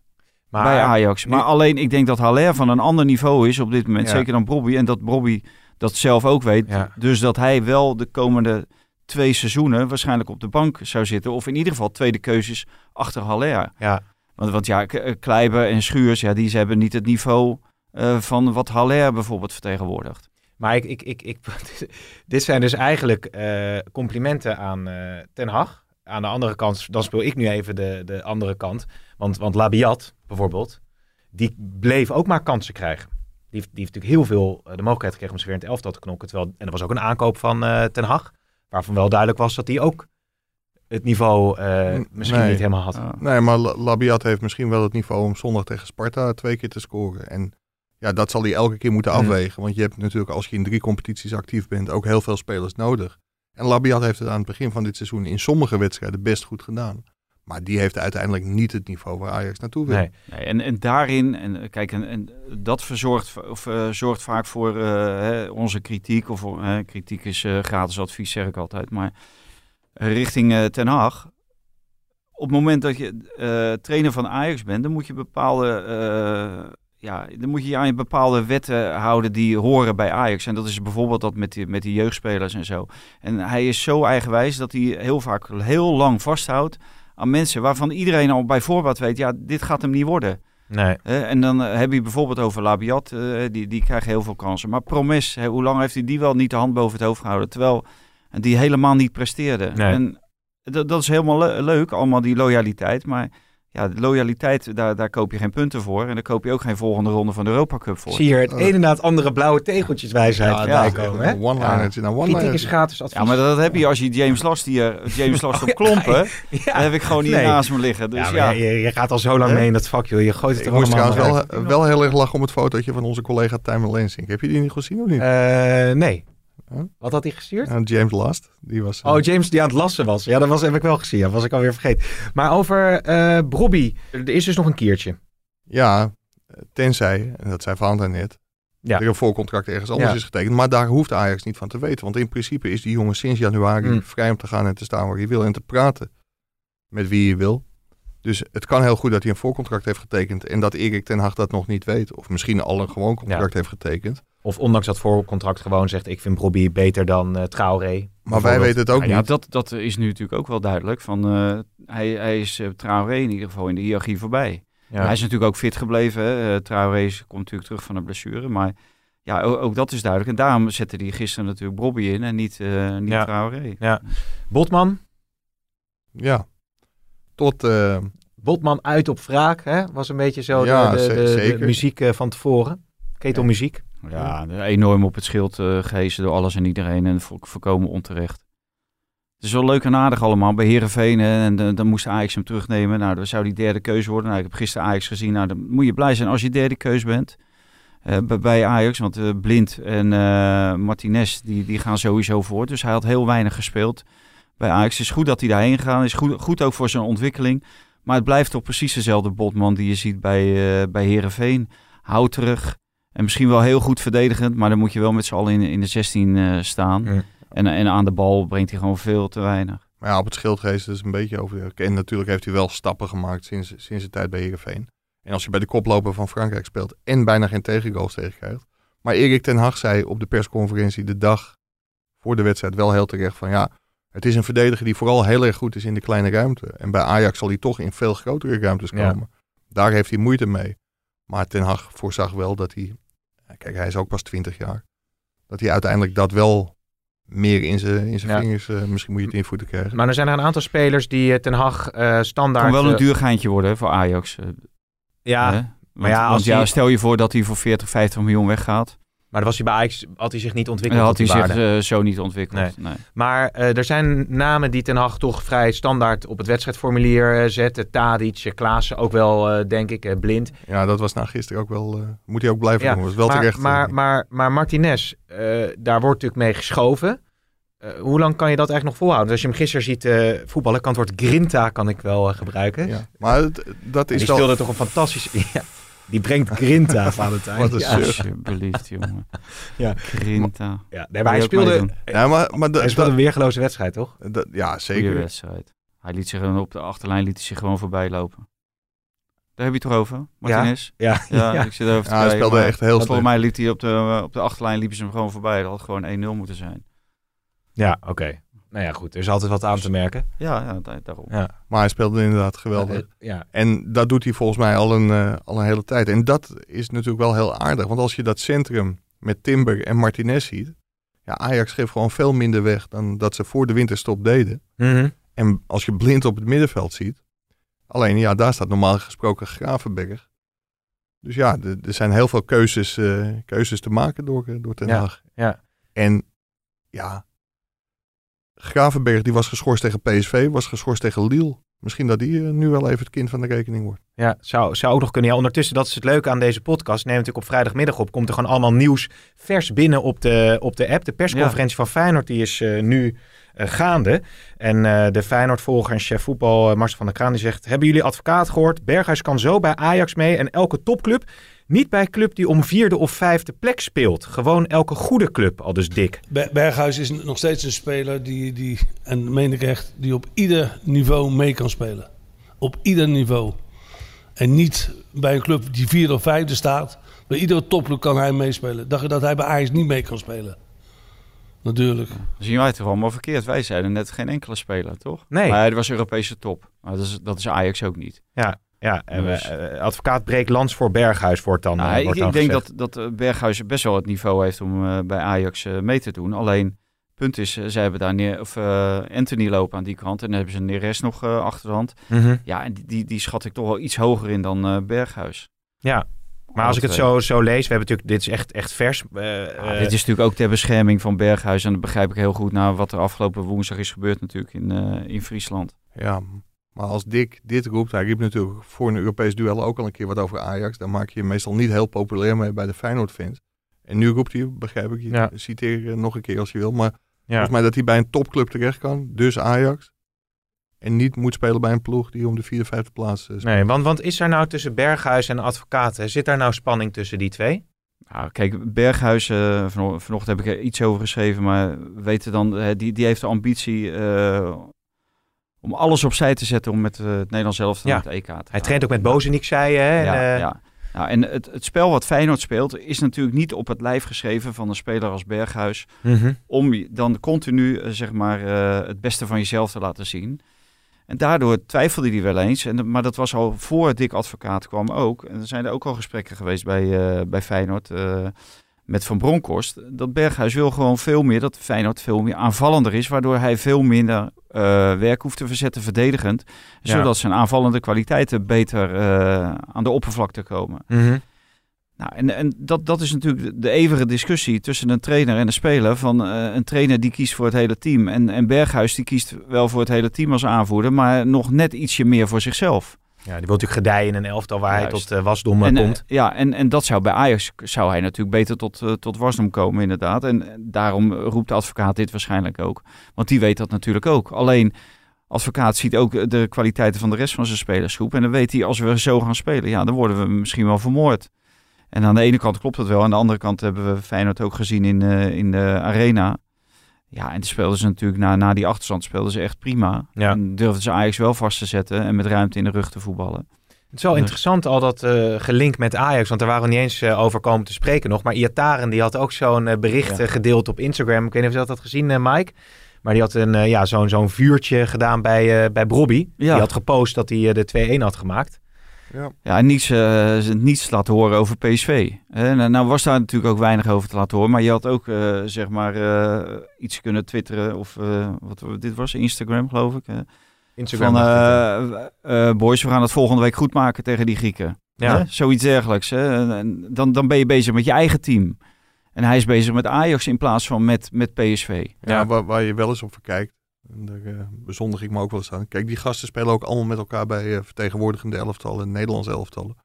Speaker 3: maar, bij Ajax. Maar alleen, ik denk dat Haller van een ander niveau is op dit moment. Zeker dan Bobby. En dat Bobby dat zelf ook weet. Dus dat hij wel de komende twee seizoenen waarschijnlijk op de bank zou zitten. Of in ieder geval tweede keuzes achter Haller.
Speaker 2: Ja.
Speaker 3: Want, want ja, eh, Kleiber en Schuurs, ja, die hebben niet het niveau uh, van wat Haller bijvoorbeeld vertegenwoordigt.
Speaker 2: Maar ik, ik, ik, ik dit zijn dus eigenlijk uh, complimenten aan Ten Hag. Aan de andere kant, dan speel ik nu even de, de andere kant. Want, want Labiat bijvoorbeeld, die bleef ook maar kansen krijgen. Die, die heeft natuurlijk heel veel uh, de mogelijkheid gekregen om zich weer in het elftal te knokken. Terwijl, en er was ook een aankoop van uh, Ten Hag, waarvan wel duidelijk was dat hij ook het niveau uh, misschien niet helemaal had.
Speaker 4: Nee, maar Labiat heeft misschien wel het niveau om zondag tegen Sparta twee keer te scoren. En ja, dat zal hij elke keer moeten mm. afwegen. Want je hebt natuurlijk, als je in drie competities actief bent, ook heel veel spelers nodig. En Labiat heeft het aan het begin van dit seizoen in sommige wedstrijden best goed gedaan. Maar die heeft uiteindelijk niet het niveau waar Ajax naartoe wil.
Speaker 2: Nee.
Speaker 3: Nee, en, en daarin, en eh, kijk, en, dat verzorgt, of, eh, zorgt vaak voor eh, hè, onze kritiek. Of kritiek is gratis advies, zeg ik altijd. Maar richting Ten Haag. Op het moment dat je trainer van Ajax bent, dan moet je bepaalde. ja, dan moet je je bepaalde wetten houden die horen bij Ajax. En dat is bijvoorbeeld dat met die, met die jeugdspelers en zo. En hij is zo eigenwijs dat hij heel vaak heel lang vasthoudt aan mensen waarvan iedereen al bij voorbaat weet, ja, dit gaat hem niet worden.
Speaker 2: Nee.
Speaker 3: Hè, en dan eh, heb je bijvoorbeeld over Labiat, eh, die, die krijgt heel veel kansen. Maar Promes, hoe lang heeft hij die wel niet de hand boven het hoofd gehouden? Terwijl die helemaal niet presteerde.
Speaker 2: Nee.
Speaker 3: En dat, dat is helemaal le- leuk, allemaal die loyaliteit. Maar ja, de loyaliteit, daar, daar koop je geen punten voor. En daar koop je ook geen volgende ronde van de Europa Cup voor.
Speaker 2: Zie je het ene na het andere blauwe tegeltjes wijsheid
Speaker 4: Ja, dat-
Speaker 2: komen. hè?
Speaker 4: een one-linertje naar
Speaker 2: Kritiek is
Speaker 4: one-linertje.
Speaker 2: gratis advies.
Speaker 3: Ja, maar dat heb je als je James Last hier, James Last op
Speaker 2: ja,
Speaker 3: klompen.
Speaker 2: Ja.
Speaker 3: Dat heb ik gewoon hier
Speaker 2: Nee.
Speaker 3: naast me liggen. Dus
Speaker 2: ja,
Speaker 3: ja,
Speaker 2: Je, je gaat al zo lang mee in dat vak, joh. Je gooit het
Speaker 4: Ik
Speaker 2: er
Speaker 4: moest
Speaker 2: allemaal
Speaker 4: trouwens wel, wel heel erg lachen om het fotootje van onze collega Tijmen Lensink. Heb je die niet gezien of niet?
Speaker 2: Eh, nee.
Speaker 4: Huh?
Speaker 2: Wat had hij gestuurd?
Speaker 4: Ja, James Last. Die was, eh,
Speaker 2: Oh, James die aan het lassen was. Ja, dat was, heb ik wel gezien. Dat was ik alweer vergeten. Maar over eh Brobby. Er is dus nog een keertje.
Speaker 4: Ja, tenzij, en dat zei Valentijn net,
Speaker 2: Ja.
Speaker 4: er een voorcontract ergens anders
Speaker 2: Ja.
Speaker 4: is getekend. Maar daar hoeft Ajax niet van te weten. Want in principe is die jongen sinds januari
Speaker 2: Mm.
Speaker 4: vrij om te gaan en te staan waar hij wil. En te praten met wie hij wil. Dus het kan heel goed dat hij een voorcontract heeft getekend. En dat Erik ten Hag dat nog niet weet. Of misschien al een gewoon contract heeft getekend.
Speaker 2: Of ondanks dat voorcontract gewoon zegt... ik vind Brobby beter dan eh Traoré.
Speaker 4: Maar wij weten het ook
Speaker 3: ja,
Speaker 4: niet.
Speaker 3: dat, dat is nu natuurlijk ook wel duidelijk. Van, eh, hij, hij is uh, Traoré in ieder geval in de hiërarchie voorbij.
Speaker 2: Ja.
Speaker 3: Hij is natuurlijk ook fit gebleven. Hè. Uh, Traoré komt natuurlijk terug van een blessure. Maar ja, ook, ook dat is duidelijk. En daarom zette hij gisteren natuurlijk Bobby in en niet, eh niet
Speaker 2: Ja.
Speaker 3: Traoré.
Speaker 2: Ja. Botman.
Speaker 4: Ja. Tot, eh,
Speaker 2: Botman uit op wraak. Hè? Was een beetje zo
Speaker 4: Ja,
Speaker 2: de, de, muziek eh, van tevoren. Ketelmuziek.
Speaker 3: Ja, enorm op het schild uh, gehezen door alles en iedereen. En vo voorkomen onterecht. Het is wel leuk en aardig allemaal bij Herenveen. En dan moest Ajax hem terugnemen. Nou, dan zou die derde keuze worden. Nou, ik heb gisteren Ajax gezien. Nou, dan moet je blij zijn als je derde keuze bent. Uh, bij Ajax. Want uh, Blind en uh, Martinez die, die gaan sowieso voor. Dus hij had heel weinig gespeeld bij Ajax. Het is goed dat hij daarheen gegaan is. Goed, goed ook voor zijn ontwikkeling. Maar het blijft toch precies dezelfde botman die je ziet bij, uh, bij Herenveen. Houterig. En misschien wel heel goed verdedigend. Maar dan moet je wel met z'n allen in, in de 16 uh, staan.
Speaker 2: Ja.
Speaker 3: En, en aan de bal brengt hij gewoon veel te weinig.
Speaker 4: Maar ja, op het schildgeest is een beetje over. En natuurlijk heeft hij wel stappen gemaakt sinds, sinds de tijd bij Heerenveen. En als je bij de koploper van Frankrijk speelt en bijna geen tegengoals tegenkrijgt. Maar Erik ten Hag zei op de persconferentie de dag voor de wedstrijd wel heel terecht van ja, het is een verdediger die vooral heel erg goed is in de kleine ruimte. En bij Ajax zal hij toch in veel grotere ruimtes komen. Ja. Daar heeft hij moeite mee. Maar ten Hag voorzag wel dat hij, kijk hij is ook pas 20 jaar, dat hij uiteindelijk dat wel meer in zijn in zijn
Speaker 2: Ja.
Speaker 4: vingers. uh, misschien moet je het invoeten krijgen.
Speaker 2: Maar er zijn er een aantal spelers die uh, Ten Hag uh, standaard...
Speaker 3: kan wel een
Speaker 2: uh,
Speaker 3: duur geintje worden hè, voor Ajax. eh,
Speaker 2: ja,
Speaker 3: hè?
Speaker 2: maar
Speaker 3: Want,
Speaker 2: ja, als
Speaker 3: want ja, stel je voor dat hij voor 40, 50 miljoen weggaat.
Speaker 2: Maar dan was hij bij Ajax, had hij zich niet
Speaker 3: Dan
Speaker 2: ontwikkeld
Speaker 3: had hij zich eh, zo niet ontwikkeld. Nee.
Speaker 2: Maar eh, er zijn namen die Ten Hag toch vrij standaard op het wedstrijdformulier eh, zetten. Tadic, Klaassen ook wel, eh, denk ik, eh, Blind.
Speaker 4: Ja, dat was na gisteren ook wel. eh, moet hij ook blijven
Speaker 2: Ja,
Speaker 4: doen. Dat is wel
Speaker 2: maar,
Speaker 4: terecht.
Speaker 2: Maar, maar, maar Martinez, eh, daar wordt natuurlijk mee geschoven. Eh, hoe lang kan je dat eigenlijk nog volhouden? Dus als je hem gisteren ziet eh, voetballen, kan het woord grinta kan ik wel gebruiken.
Speaker 4: ja. maar het- dat is
Speaker 2: die
Speaker 4: wel.
Speaker 2: speelde toch een fantastisch... Ja, die brengt grinta, Valentijn.
Speaker 4: Wat een
Speaker 2: ja.
Speaker 3: Alsjeblieft, jongen.
Speaker 2: Ja.
Speaker 3: Grinta.
Speaker 2: Ja, nee, maar hij speelde.
Speaker 4: Ja, maar, maar de-
Speaker 2: hij speelde
Speaker 4: dat-
Speaker 2: een weergeloze wedstrijd, toch?
Speaker 4: ja,
Speaker 3: Goeie
Speaker 4: zeker.
Speaker 3: wedstrijd. Hij liet zich op de achterlijn liet hij zich gewoon voorbij lopen. Daar heb je het toch over, Martinez?
Speaker 2: Ja,
Speaker 3: Ja,
Speaker 2: ja.
Speaker 3: ik zit erover te
Speaker 4: Ja, hij speelde
Speaker 3: maar
Speaker 4: echt heel
Speaker 3: Volgens
Speaker 4: slecht.
Speaker 3: mij liet hij op de, eh, op de achterlijn liepen ze hem gewoon voorbij. Dat had gewoon 1-0 moeten zijn.
Speaker 2: Ja, oké. Nou ja, goed. Er is altijd wat aan te merken.
Speaker 3: Ja, ja da- daarom.
Speaker 2: Ja.
Speaker 4: Maar hij speelde inderdaad geweldig.
Speaker 2: Ja,
Speaker 4: En dat doet hij volgens mij al een, eh, al een hele tijd. En dat is natuurlijk wel heel aardig. Want als je dat centrum met Timber en Martinez ziet. Ja, Ajax geeft gewoon veel minder weg dan dat ze voor de winterstop deden.
Speaker 2: Mhm.
Speaker 4: En als je blind op het middenveld ziet. Alleen ja, daar staat normaal gesproken Gravenberg. Dus ja, er zijn heel veel keuzes, eh, keuzes te maken door, eh, door Ten
Speaker 2: Ja,
Speaker 4: Hag.
Speaker 2: ja.
Speaker 4: En ja, Gravenberg die was geschorst tegen PSV, was geschorst tegen Lille. Misschien dat die eh, nu wel even het kind van de rekening wordt.
Speaker 2: Ja, zou, zou ook nog kunnen. Ja, ondertussen, dat is het leuke aan deze podcast. Neem natuurlijk op vrijdagmiddag op. Komt er gewoon allemaal nieuws vers binnen op de, op de app. De persconferentie van Feyenoord die is eh, nu eh, gaande. En eh, de Feyenoord-volger en chef voetbal uh, Marcel van der Kraan die zegt... Hebben jullie advocaat gehoord? Berghuis kan zo bij Ajax mee en elke topclub. Niet bij club die om vierde of vijfde plek speelt. Gewoon elke goede club, al dus dik.
Speaker 7: Berghuis is nog steeds een speler die, die, en meen ik echt, die op ieder niveau mee kan spelen. Op ieder niveau. En niet bij een club die vierde of vijfde staat. Bij iedere topclub kan hij meespelen. Dacht je dat hij bij Ajax niet mee kan spelen? Natuurlijk.
Speaker 3: Zien wij toch allemaal verkeerd. Wij zeiden net geen enkele speler, toch?
Speaker 2: Nee.
Speaker 3: Maar hij was Europese top. Maar dat is, dat is Ajax ook niet.
Speaker 2: Ja, ja, en dus. uh, advocaat breekt lans voor Berghuis wordt dan.
Speaker 3: Nou,
Speaker 2: wordt
Speaker 3: ik,
Speaker 2: dan
Speaker 3: ik denk
Speaker 2: gezegd.
Speaker 3: dat, dat Berghuis best wel het niveau heeft om uh, bij Ajax mee te doen. Alleen, punt is, ze hebben daar neer, of, Anthony lopen aan die kant. En dan hebben ze Neres nog achter de hand.
Speaker 2: Mm -hmm.
Speaker 3: Ja, en die, die, die, schat ik toch wel iets hoger in dan Berghuis.
Speaker 2: Ja. Maar als ik het zo, zo lees, we hebben natuurlijk, dit is echt, echt vers.
Speaker 3: Ja, dit is natuurlijk ook ter bescherming van Berghuis. En dat begrijp ik heel goed na wat er afgelopen woensdag is gebeurd natuurlijk in, in Friesland.
Speaker 4: Ja, maar als Dick dit roept, hij riep natuurlijk voor een Europees duel ook al een keer wat over Ajax. Daar maak je je meestal niet heel populair mee bij de Feyenoord-fans. En nu roept hij, begrijp ik, je
Speaker 2: ja.
Speaker 4: citeer nog een keer als je wil. Maar
Speaker 2: ja.
Speaker 4: volgens mij dat hij bij een topclub terecht kan, dus Ajax. En niet moet spelen bij een ploeg die om de vierde, vijfde plaats speelt.
Speaker 2: Nee, want, want is er nou tussen Berghuis en advocaten, zit daar nou spanning tussen die twee?
Speaker 3: Nou, kijk, Berghuis, uh, van, vanochtend heb ik er iets over geschreven, maar weten dan, uh, die, die heeft de ambitie uh, om alles opzij te zetten om met uh, het Nederlands zelf
Speaker 2: ja.
Speaker 3: het EK te gaan.
Speaker 2: Hij traint ook met Bozenik, zei je. Hè?
Speaker 3: Ja,
Speaker 2: en, uh...
Speaker 3: ja. Nou, en het, het spel wat Feyenoord speelt is natuurlijk niet op het lijf geschreven van een speler als Berghuis.
Speaker 2: Mm -hmm.
Speaker 3: Om dan continu uh, zeg maar, uh, het beste van jezelf te laten zien. En daardoor twijfelde hij wel eens. En, maar dat was al voor Dick Advocaat kwam ook. En er zijn er ook al gesprekken geweest bij, uh, bij Feyenoord met Van Bronckhorst. Dat Berghuis wil gewoon veel meer, dat Feyenoord veel meer aanvallender is. Waardoor hij veel minder uh, werk hoeft te verzetten verdedigend. Ja. Zodat zijn aanvallende kwaliteiten beter uh, aan de oppervlakte komen.
Speaker 2: Mm -hmm.
Speaker 3: Nou, en, en dat, dat is natuurlijk de eeuwige discussie tussen een trainer en een speler. Van uh, een trainer die kiest voor het hele team. En, en Berghuis die kiest wel voor het hele team als aanvoerder. Maar nog net ietsje meer voor zichzelf.
Speaker 2: Ja, die wil natuurlijk gedijen in een elftal waar Juist. hij tot uh, wasdom
Speaker 3: en,
Speaker 2: komt.
Speaker 3: Ja, en, en dat zou bij Ajax zou hij natuurlijk beter tot, uh, tot wasdom komen, inderdaad. En daarom roept de advocaat dit waarschijnlijk ook. Want die weet dat natuurlijk ook. Alleen, advocaat ziet ook de kwaliteiten van de rest van zijn spelersgroep. En dan weet hij, als we zo gaan spelen, ja, dan worden we misschien wel vermoord. En aan de ene kant klopt het wel. Aan de andere kant hebben we Feyenoord ook gezien in, uh, in de arena. Ja, en speelden ze natuurlijk na, na die achterstand speelden ze echt prima.
Speaker 2: Ja.
Speaker 3: En durfden ze Ajax wel vast te zetten en met ruimte in de rug te voetballen.
Speaker 2: Het is wel interessant al dat uh, gelink met Ajax, want daar waren we niet eens uh, over komen te spreken nog. Maar Iataren die had ook zo'n uh, bericht ja. gedeeld op Instagram. Ik weet niet of je dat had gezien, Mike. Maar die had een, ja, zo'n zo'n vuurtje gedaan bij, bij Brobby. Ja. Die had gepost dat hij de 2-1 had gemaakt.
Speaker 3: Ja, ja en niets, uh, niets laten horen over PSV. En, nou was daar natuurlijk ook weinig over te laten horen. Maar je had ook uh, zeg maar uh, iets kunnen twitteren. Of wat dit was, Instagram geloof ik.
Speaker 2: Instagram.
Speaker 3: Van boys, we gaan het volgende week goed maken tegen die Grieken.
Speaker 2: Ja.
Speaker 3: Hè? Zoiets dergelijks. Hè? En dan, dan ben je bezig met je eigen team. En hij is bezig met Ajax in plaats van met, met PSV.
Speaker 4: Ja, ja. Waar, waar, je wel eens op verkijkt. En daar uh, bezondig ik me ook wel eens aan. Kijk, die gasten spelen ook allemaal met elkaar bij uh, vertegenwoordigende elftallen, Nederlandse elftallen.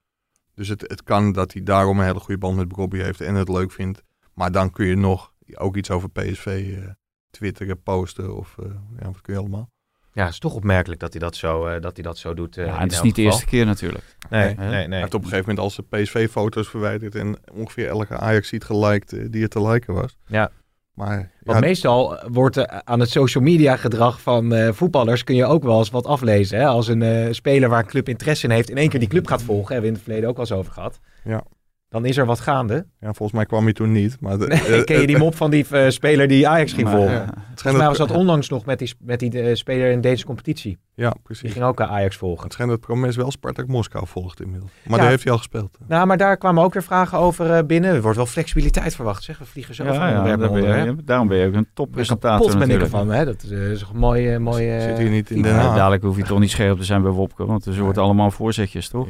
Speaker 4: Dus het, het kan dat hij daarom een hele goede band met Bobby heeft en het leuk vindt. Maar dan kun je nog ook iets over PSV uh, twitteren, posten of ja, wat kun je allemaal.
Speaker 2: Ja, het is toch opmerkelijk dat hij dat zo, dat hij dat zo doet.
Speaker 3: ja, het is niet de eerste keer natuurlijk.
Speaker 2: Nee, nee, nee.
Speaker 4: Hij heeft op een gegeven moment als ze PSV-foto's verwijderd en ongeveer elke Ajax ziet geliked die er te liken was.
Speaker 2: Ja.
Speaker 4: Maar,
Speaker 2: Want ja, meestal wordt uh, aan het social media gedrag van uh, voetballers kun je ook wel eens wat aflezen. Hè? Als een uh, speler waar een club interesse in heeft in één keer die club gaat volgen, hebben we in het verleden ook wel eens over gehad.
Speaker 4: Ja.
Speaker 2: Dan is er wat gaande.
Speaker 4: Ja, volgens mij kwam hij toen niet. Maar de,
Speaker 2: nee, ken je die mop van die speler die Ajax ging
Speaker 4: maar,
Speaker 2: volgen?
Speaker 4: Ja.
Speaker 2: Volgens mij was dat onlangs nog met die, met die speler in deze competitie.
Speaker 4: Ja, precies.
Speaker 2: Die ging ook Ajax volgen.
Speaker 4: Het schijnt dat Promes wel Spartak Moskou volgt inmiddels. Maar
Speaker 2: Ja.
Speaker 4: daar heeft hij al gespeeld.
Speaker 2: Nou, maar daar kwamen ook weer vragen over uh, binnen. Er wordt wel flexibiliteit verwacht, zeg. We vliegen zo
Speaker 3: Ja,
Speaker 2: van
Speaker 3: ja,
Speaker 2: onderwerp
Speaker 3: daar
Speaker 2: naar
Speaker 3: ben je, daarom ben je ook een toppresentator
Speaker 2: Kapot ben ik ervan, hè. Dat is, uh, is een mooie... mooie
Speaker 4: Zit hier niet in
Speaker 3: Ja,
Speaker 4: Haag.
Speaker 3: dadelijk hoef je toch niet scherp te zijn bij Wopke, want er wordt allemaal voorzetjes, toch?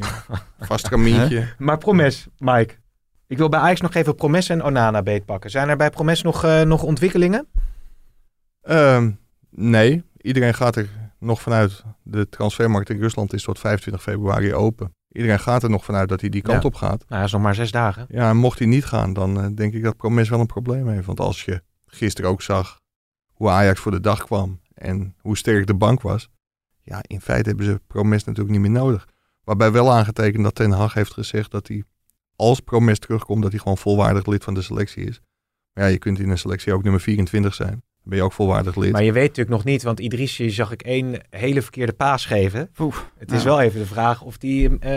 Speaker 4: Vast kamientje.
Speaker 2: Maar Promes, Mike. Ik wil bij Ajax nog even Promes en Onana beetpakken. Zijn er bij Promes nog, uh, nog ontwikkelingen?
Speaker 4: Ehm, nee, iedereen gaat er nog vanuit. De transfermarkt in Rusland is tot 25 februari open. Iedereen gaat er nog vanuit dat hij die kant
Speaker 2: Ja.
Speaker 4: op gaat.
Speaker 2: Nou, dat is nog maar zes dagen.
Speaker 4: Ja, en mocht hij niet gaan, dan eh, denk ik dat Promes wel een probleem heeft. Want als je gisteren ook zag hoe Ajax voor de dag kwam. en hoe sterk de bank was. Ja, in feite hebben ze Promes natuurlijk niet meer nodig. Waarbij wel aangetekend dat Ten Hag heeft gezegd dat hij, als Promes terugkomt, dat hij gewoon volwaardig lid van de selectie is. Maar ja, je kunt in een selectie ook nummer 24 zijn. Dan ben je ook volwaardig lid.
Speaker 2: Maar je weet natuurlijk nog niet, want Idrissi zag ik één hele verkeerde paas geven. Het is
Speaker 3: Ja.
Speaker 2: wel even de vraag of die eh,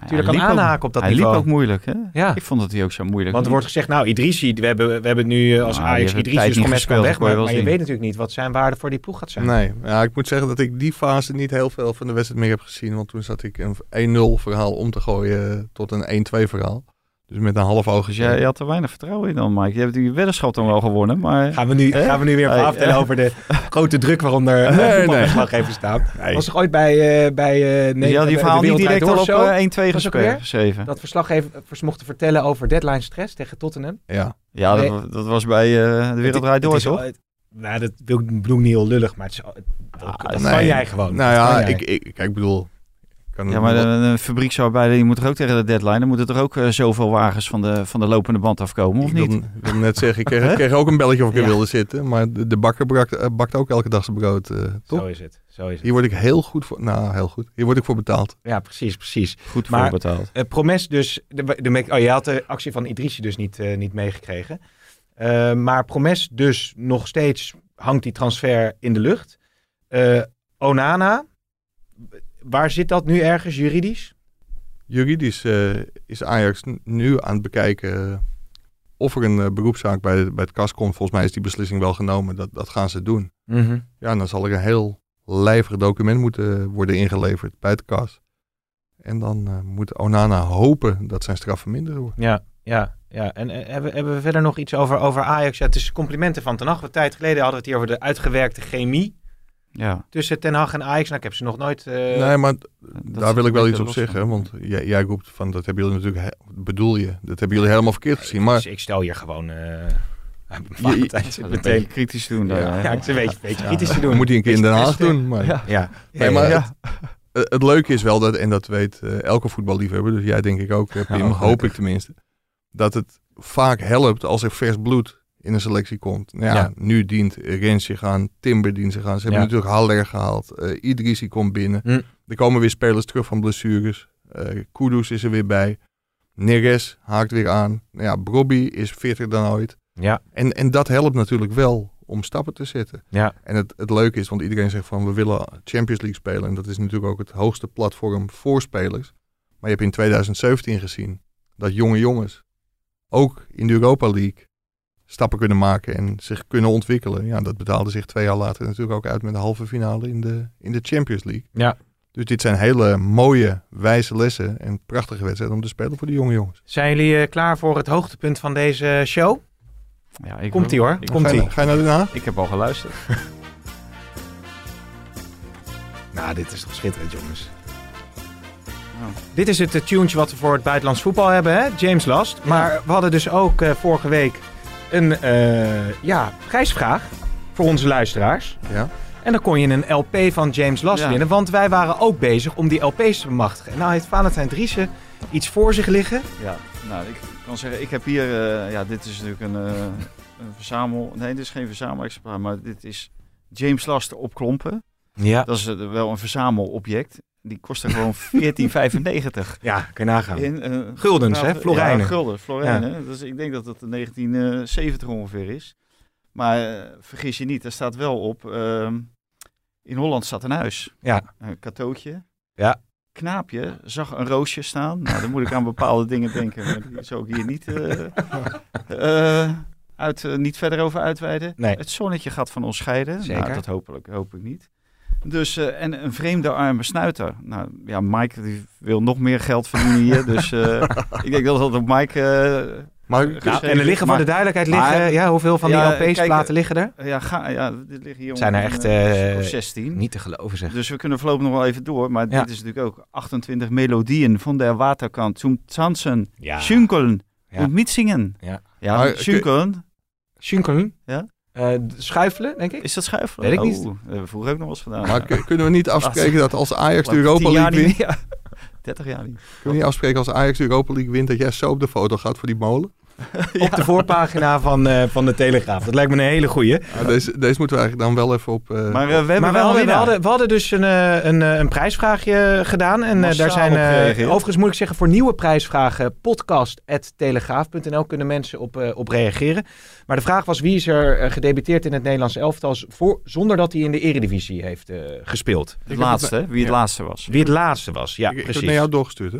Speaker 2: natuurlijk kan
Speaker 3: ook-
Speaker 2: aanhaken op dat
Speaker 3: hij
Speaker 2: niveau.
Speaker 3: liep ook moeilijk, hè?
Speaker 2: Ja.
Speaker 3: Ik vond dat hij ook zo moeilijk
Speaker 2: Want er wordt gezegd, nou, Idrissi, we hebben, we hebben nu eh, als
Speaker 3: Nou,
Speaker 2: Ajax Idrissi, dus kan weg. Maar, je weet natuurlijk niet wat zijn waarde voor die ploeg gaat zijn.
Speaker 4: Nee, ja, ik moet zeggen dat ik die fase niet heel veel van de wedstrijd meer heb gezien. Want toen zat ik een 1-0 verhaal om te gooien tot een 1-2 verhaal. Dus met een half oog.
Speaker 3: Dus jij je had er weinig vertrouwen in dan, Mike. Je hebt die weddenschap dan wel gewonnen, maar...
Speaker 2: Gaan we nu,
Speaker 3: Hè?
Speaker 2: gaan we nu weer
Speaker 3: Hey,
Speaker 2: vertellen
Speaker 3: eh.
Speaker 2: over de grote druk waaronder
Speaker 4: Nee,
Speaker 2: nee,
Speaker 4: nee.
Speaker 2: voetbalverslaggevers staan?
Speaker 4: Nee.
Speaker 2: Was toch ooit bij, eh bij eh
Speaker 3: Dus
Speaker 2: nee,
Speaker 3: je had die verhaal niet direct al op
Speaker 2: of zo?
Speaker 3: eh, 1-2
Speaker 2: Was ook weer?
Speaker 3: geschreven.
Speaker 2: Dat verslaggevers mochten vertellen over deadline stress tegen Tottenham.
Speaker 4: Ja,
Speaker 3: Ja, dat,
Speaker 2: Nee.
Speaker 3: dat was bij eh, De Wereld Draait Door, toch?
Speaker 2: Nou, dat wil ik bedoel ik niet heel lullig, maar het is, al- dat, dat
Speaker 4: nee.
Speaker 2: kan jij gewoon.
Speaker 4: Nou ja, ik, ik, kijk, ik bedoel... Kan
Speaker 3: Ja, maar de, de fabrieksarbeider die moet er ook tegen de deadline. Dan moeten er ook eh, zoveel wagens van de, van de lopende band afkomen, of
Speaker 4: ik
Speaker 3: niet?
Speaker 4: ik wil net zeggen, ik kreeg, ik kreeg ook een belletje of ik er
Speaker 2: Ja.
Speaker 4: wilde zitten. Maar de, de bakker bakt, eh, bakt ook elke dag zijn brood, eh, toch?
Speaker 2: Zo is het. Zo is het.
Speaker 4: Hier word ik heel goed voor... Nou, heel goed. Hier word ik voor betaald.
Speaker 2: Ja, precies, precies.
Speaker 3: Goed
Speaker 2: Maar-
Speaker 3: voor betaald.
Speaker 2: Promes dus, de, de, oh, je had de actie van Idrissi dus niet, niet meegekregen. Eh, maar Promes dus nog steeds hangt die transfer in de lucht. Eh, Onana, waar zit dat nu ergens juridisch?
Speaker 4: Juridisch eh, is Ajax nu aan het bekijken eh, of er een eh, beroepszaak bij, bij het KAS komt. Volgens mij is die beslissing wel genomen. Dat, dat gaan ze doen. Ja, en dan zal er een heel lijvig document moeten worden ingeleverd bij het KAS. En dan moet Onana hopen dat zijn straf verminderd wordt.
Speaker 2: Ja, ja, ja. En hebben, hebben we verder nog iets over, over Ajax? Ja, het is complimenten van Ten Hag. Een tijd geleden hadden we het hier over de uitgewerkte chemie
Speaker 3: Ja.
Speaker 2: tussen Ten Hag en Ajax. Nou, ik heb ze nog nooit... eh,
Speaker 4: nee, maar daar wil ik wel iets op zeggen.
Speaker 3: van.
Speaker 4: Want jij, jij roept van dat hebben jullie natuurlijk, he- bedoel je, dat hebben jullie helemaal verkeerd gezien. Maar
Speaker 2: Dus ik stel hier gewoon... eh
Speaker 4: Je-
Speaker 3: Dat een
Speaker 2: meteen...
Speaker 3: beetje kritisch doen. daar,
Speaker 2: Ja, ja, ik een beetje, beetje
Speaker 3: Ja.
Speaker 2: kritisch te doen.
Speaker 4: dan moet hij een keer in Den Haag doen. Maar,
Speaker 3: Ja.
Speaker 2: Ja.
Speaker 4: Nee, maar
Speaker 2: Ja.
Speaker 4: het, het leuke is wel dat, en dat weet eh, elke voetballiefhebber, dus jij denk ik ook, Pim,
Speaker 2: Ja,
Speaker 4: hoop ik tenminste, dat het vaak helpt als er vers bloed in een selectie komt. Nou ja,
Speaker 2: Ja.
Speaker 4: nu dient Rens zich aan, Timber dient zich aan. Ze hebben
Speaker 2: Ja.
Speaker 4: natuurlijk Haller gehaald, eh Idrissi komt binnen.
Speaker 2: Hm.
Speaker 4: Er komen weer spelers terug van blessures. Eh Kudus is er weer bij. Neres haakt weer aan. Nou ja, Brobby is fitter dan ooit.
Speaker 2: Ja,
Speaker 4: En, en dat helpt natuurlijk wel om stappen te zetten.
Speaker 2: ja.
Speaker 4: En het, het leuke is, want iedereen zegt van we willen Champions League spelen. En dat is natuurlijk ook het hoogste platform voor spelers. Maar je hebt in 2017 gezien dat jonge jongens ook in de Europa League stappen kunnen maken en zich kunnen ontwikkelen. Ja, dat betaalde zich twee jaar later natuurlijk ook uit met de halve finale in de, in de Champions League.
Speaker 2: Ja.
Speaker 4: Dus dit zijn hele mooie, wijze lessen en prachtige wedstrijden om te spelen voor de jonge jongens.
Speaker 2: Zijn jullie eh, klaar voor het hoogtepunt van deze show?
Speaker 3: Ja, ik
Speaker 2: Komt-ie hoor,
Speaker 3: Ik,
Speaker 2: komt-ie.
Speaker 4: Ga je, ga je naar Den Haag?
Speaker 3: ik heb al geluisterd.
Speaker 2: Nou, dit is toch schitterend, jongens.
Speaker 3: Nou,
Speaker 2: Dit is het uh, wat we voor het buitenlands voetbal hebben, hè? James Last. Maar we hadden dus ook eh, vorige week een eh, ja, prijsvraag voor onze luisteraars.
Speaker 4: Ja.
Speaker 2: En dan kon je een LP van James Last
Speaker 3: Ja.
Speaker 2: winnen, want wij waren ook bezig om die LP's te bemachtigen. En nou heeft Valentijn Driessen iets voor zich liggen.
Speaker 3: Ja, nou, ik kan zeggen, ik heb hier, eh, ja, dit is natuurlijk een, eh, een verzamel, nee, dit is geen verzamelexemplaar, maar dit is James Last op klompen.
Speaker 2: Ja.
Speaker 3: Dat is wel een verzamelobject. Die kostte gewoon 14,95.
Speaker 2: Ja, kan je nagaan.
Speaker 3: In, eh,
Speaker 2: Guldens, hè?
Speaker 3: ja,
Speaker 2: Florijnen.
Speaker 3: Ja, gulden, florijnen. Dus ik denk dat dat in 1970 ongeveer is. Maar eh, vergis je niet, er staat wel op, ehm, in Holland staat een huis.
Speaker 2: Ja.
Speaker 3: Een katootje.
Speaker 2: Ja.
Speaker 3: Knaapje zag een roosje staan. Nou, dan moet ik aan bepaalde dingen denken. Maar die zou ik hier niet, eh, uit, niet verder over uitweiden.
Speaker 2: Nee.
Speaker 3: Het zonnetje gaat van ons scheiden.
Speaker 2: Zeker.
Speaker 3: Nou, dat hopelijk, hoop ik niet. Dus, eh, en een vreemde arme snuiter. Nou ja, Mike die wil nog meer geld verdienen hier. dus eh, ik denk dat dat op Mike... eh,
Speaker 4: Maar
Speaker 2: Nou, en er liggen voor
Speaker 3: Maar-
Speaker 2: de duidelijkheid
Speaker 3: maar-
Speaker 2: liggen, ja, hoeveel van
Speaker 3: Ja,
Speaker 2: die LP's
Speaker 3: kijk,
Speaker 2: platen liggen er?
Speaker 3: ja, ga, ja, dit liggen hier
Speaker 2: Zijn er echt, eh,
Speaker 3: of 16.
Speaker 2: Niet te geloven zeg.
Speaker 3: Dus we kunnen voorlopig nog wel even door. Maar
Speaker 2: Ja.
Speaker 3: dit is natuurlijk ook 28 melodieën van der Waterkant. Zum Tanzen,
Speaker 2: Ja.
Speaker 3: Schunkeln
Speaker 2: Ja.
Speaker 3: und Mitsingen.
Speaker 2: Ja.
Speaker 3: Ja,
Speaker 4: Maar-
Speaker 3: Schunkeln. Ja?
Speaker 2: Eh, schuifelen, denk ik.
Speaker 3: Is dat schuifelen?
Speaker 2: Weet ik niet.
Speaker 3: Oh, dat hebben we vroeger ook nog wel eens gedaan.
Speaker 4: Maar kunnen we niet afspreken dat als Ajax de Europa
Speaker 3: 10 jaar
Speaker 4: League wint,
Speaker 3: niet meer. 30 jaar niet.
Speaker 4: kunnen we niet afspreken als Ajax de Europa League wint dat jij zo op de foto gaat voor die molen?
Speaker 2: op de voorpagina van, eh, van de Telegraaf. Dat lijkt me een hele goeie.
Speaker 4: Ja, deze, deze moeten we eigenlijk dan wel even op... eh,
Speaker 3: Maar eh, we hebben
Speaker 2: Maar we
Speaker 3: wel
Speaker 2: hadden, we, hadden, we hadden dus een, eh, een, een prijsvraagje gedaan. En eh, daar zijn, eh, overigens moet ik zeggen, voor nieuwe prijsvragen, podcast.telegraaf.nl kunnen mensen op, eh, op reageren. Maar de vraag was, wie is er gedebuteerd in het Nederlandse elftal voor, zonder dat hij in de eredivisie heeft eh, gespeeld?
Speaker 3: Het laatste, wie het
Speaker 4: ja.
Speaker 3: laatste was.
Speaker 2: Wie het laatste was, ja
Speaker 4: ik, ik heb het
Speaker 2: precies.
Speaker 4: naar jou doorgestuurd, hè?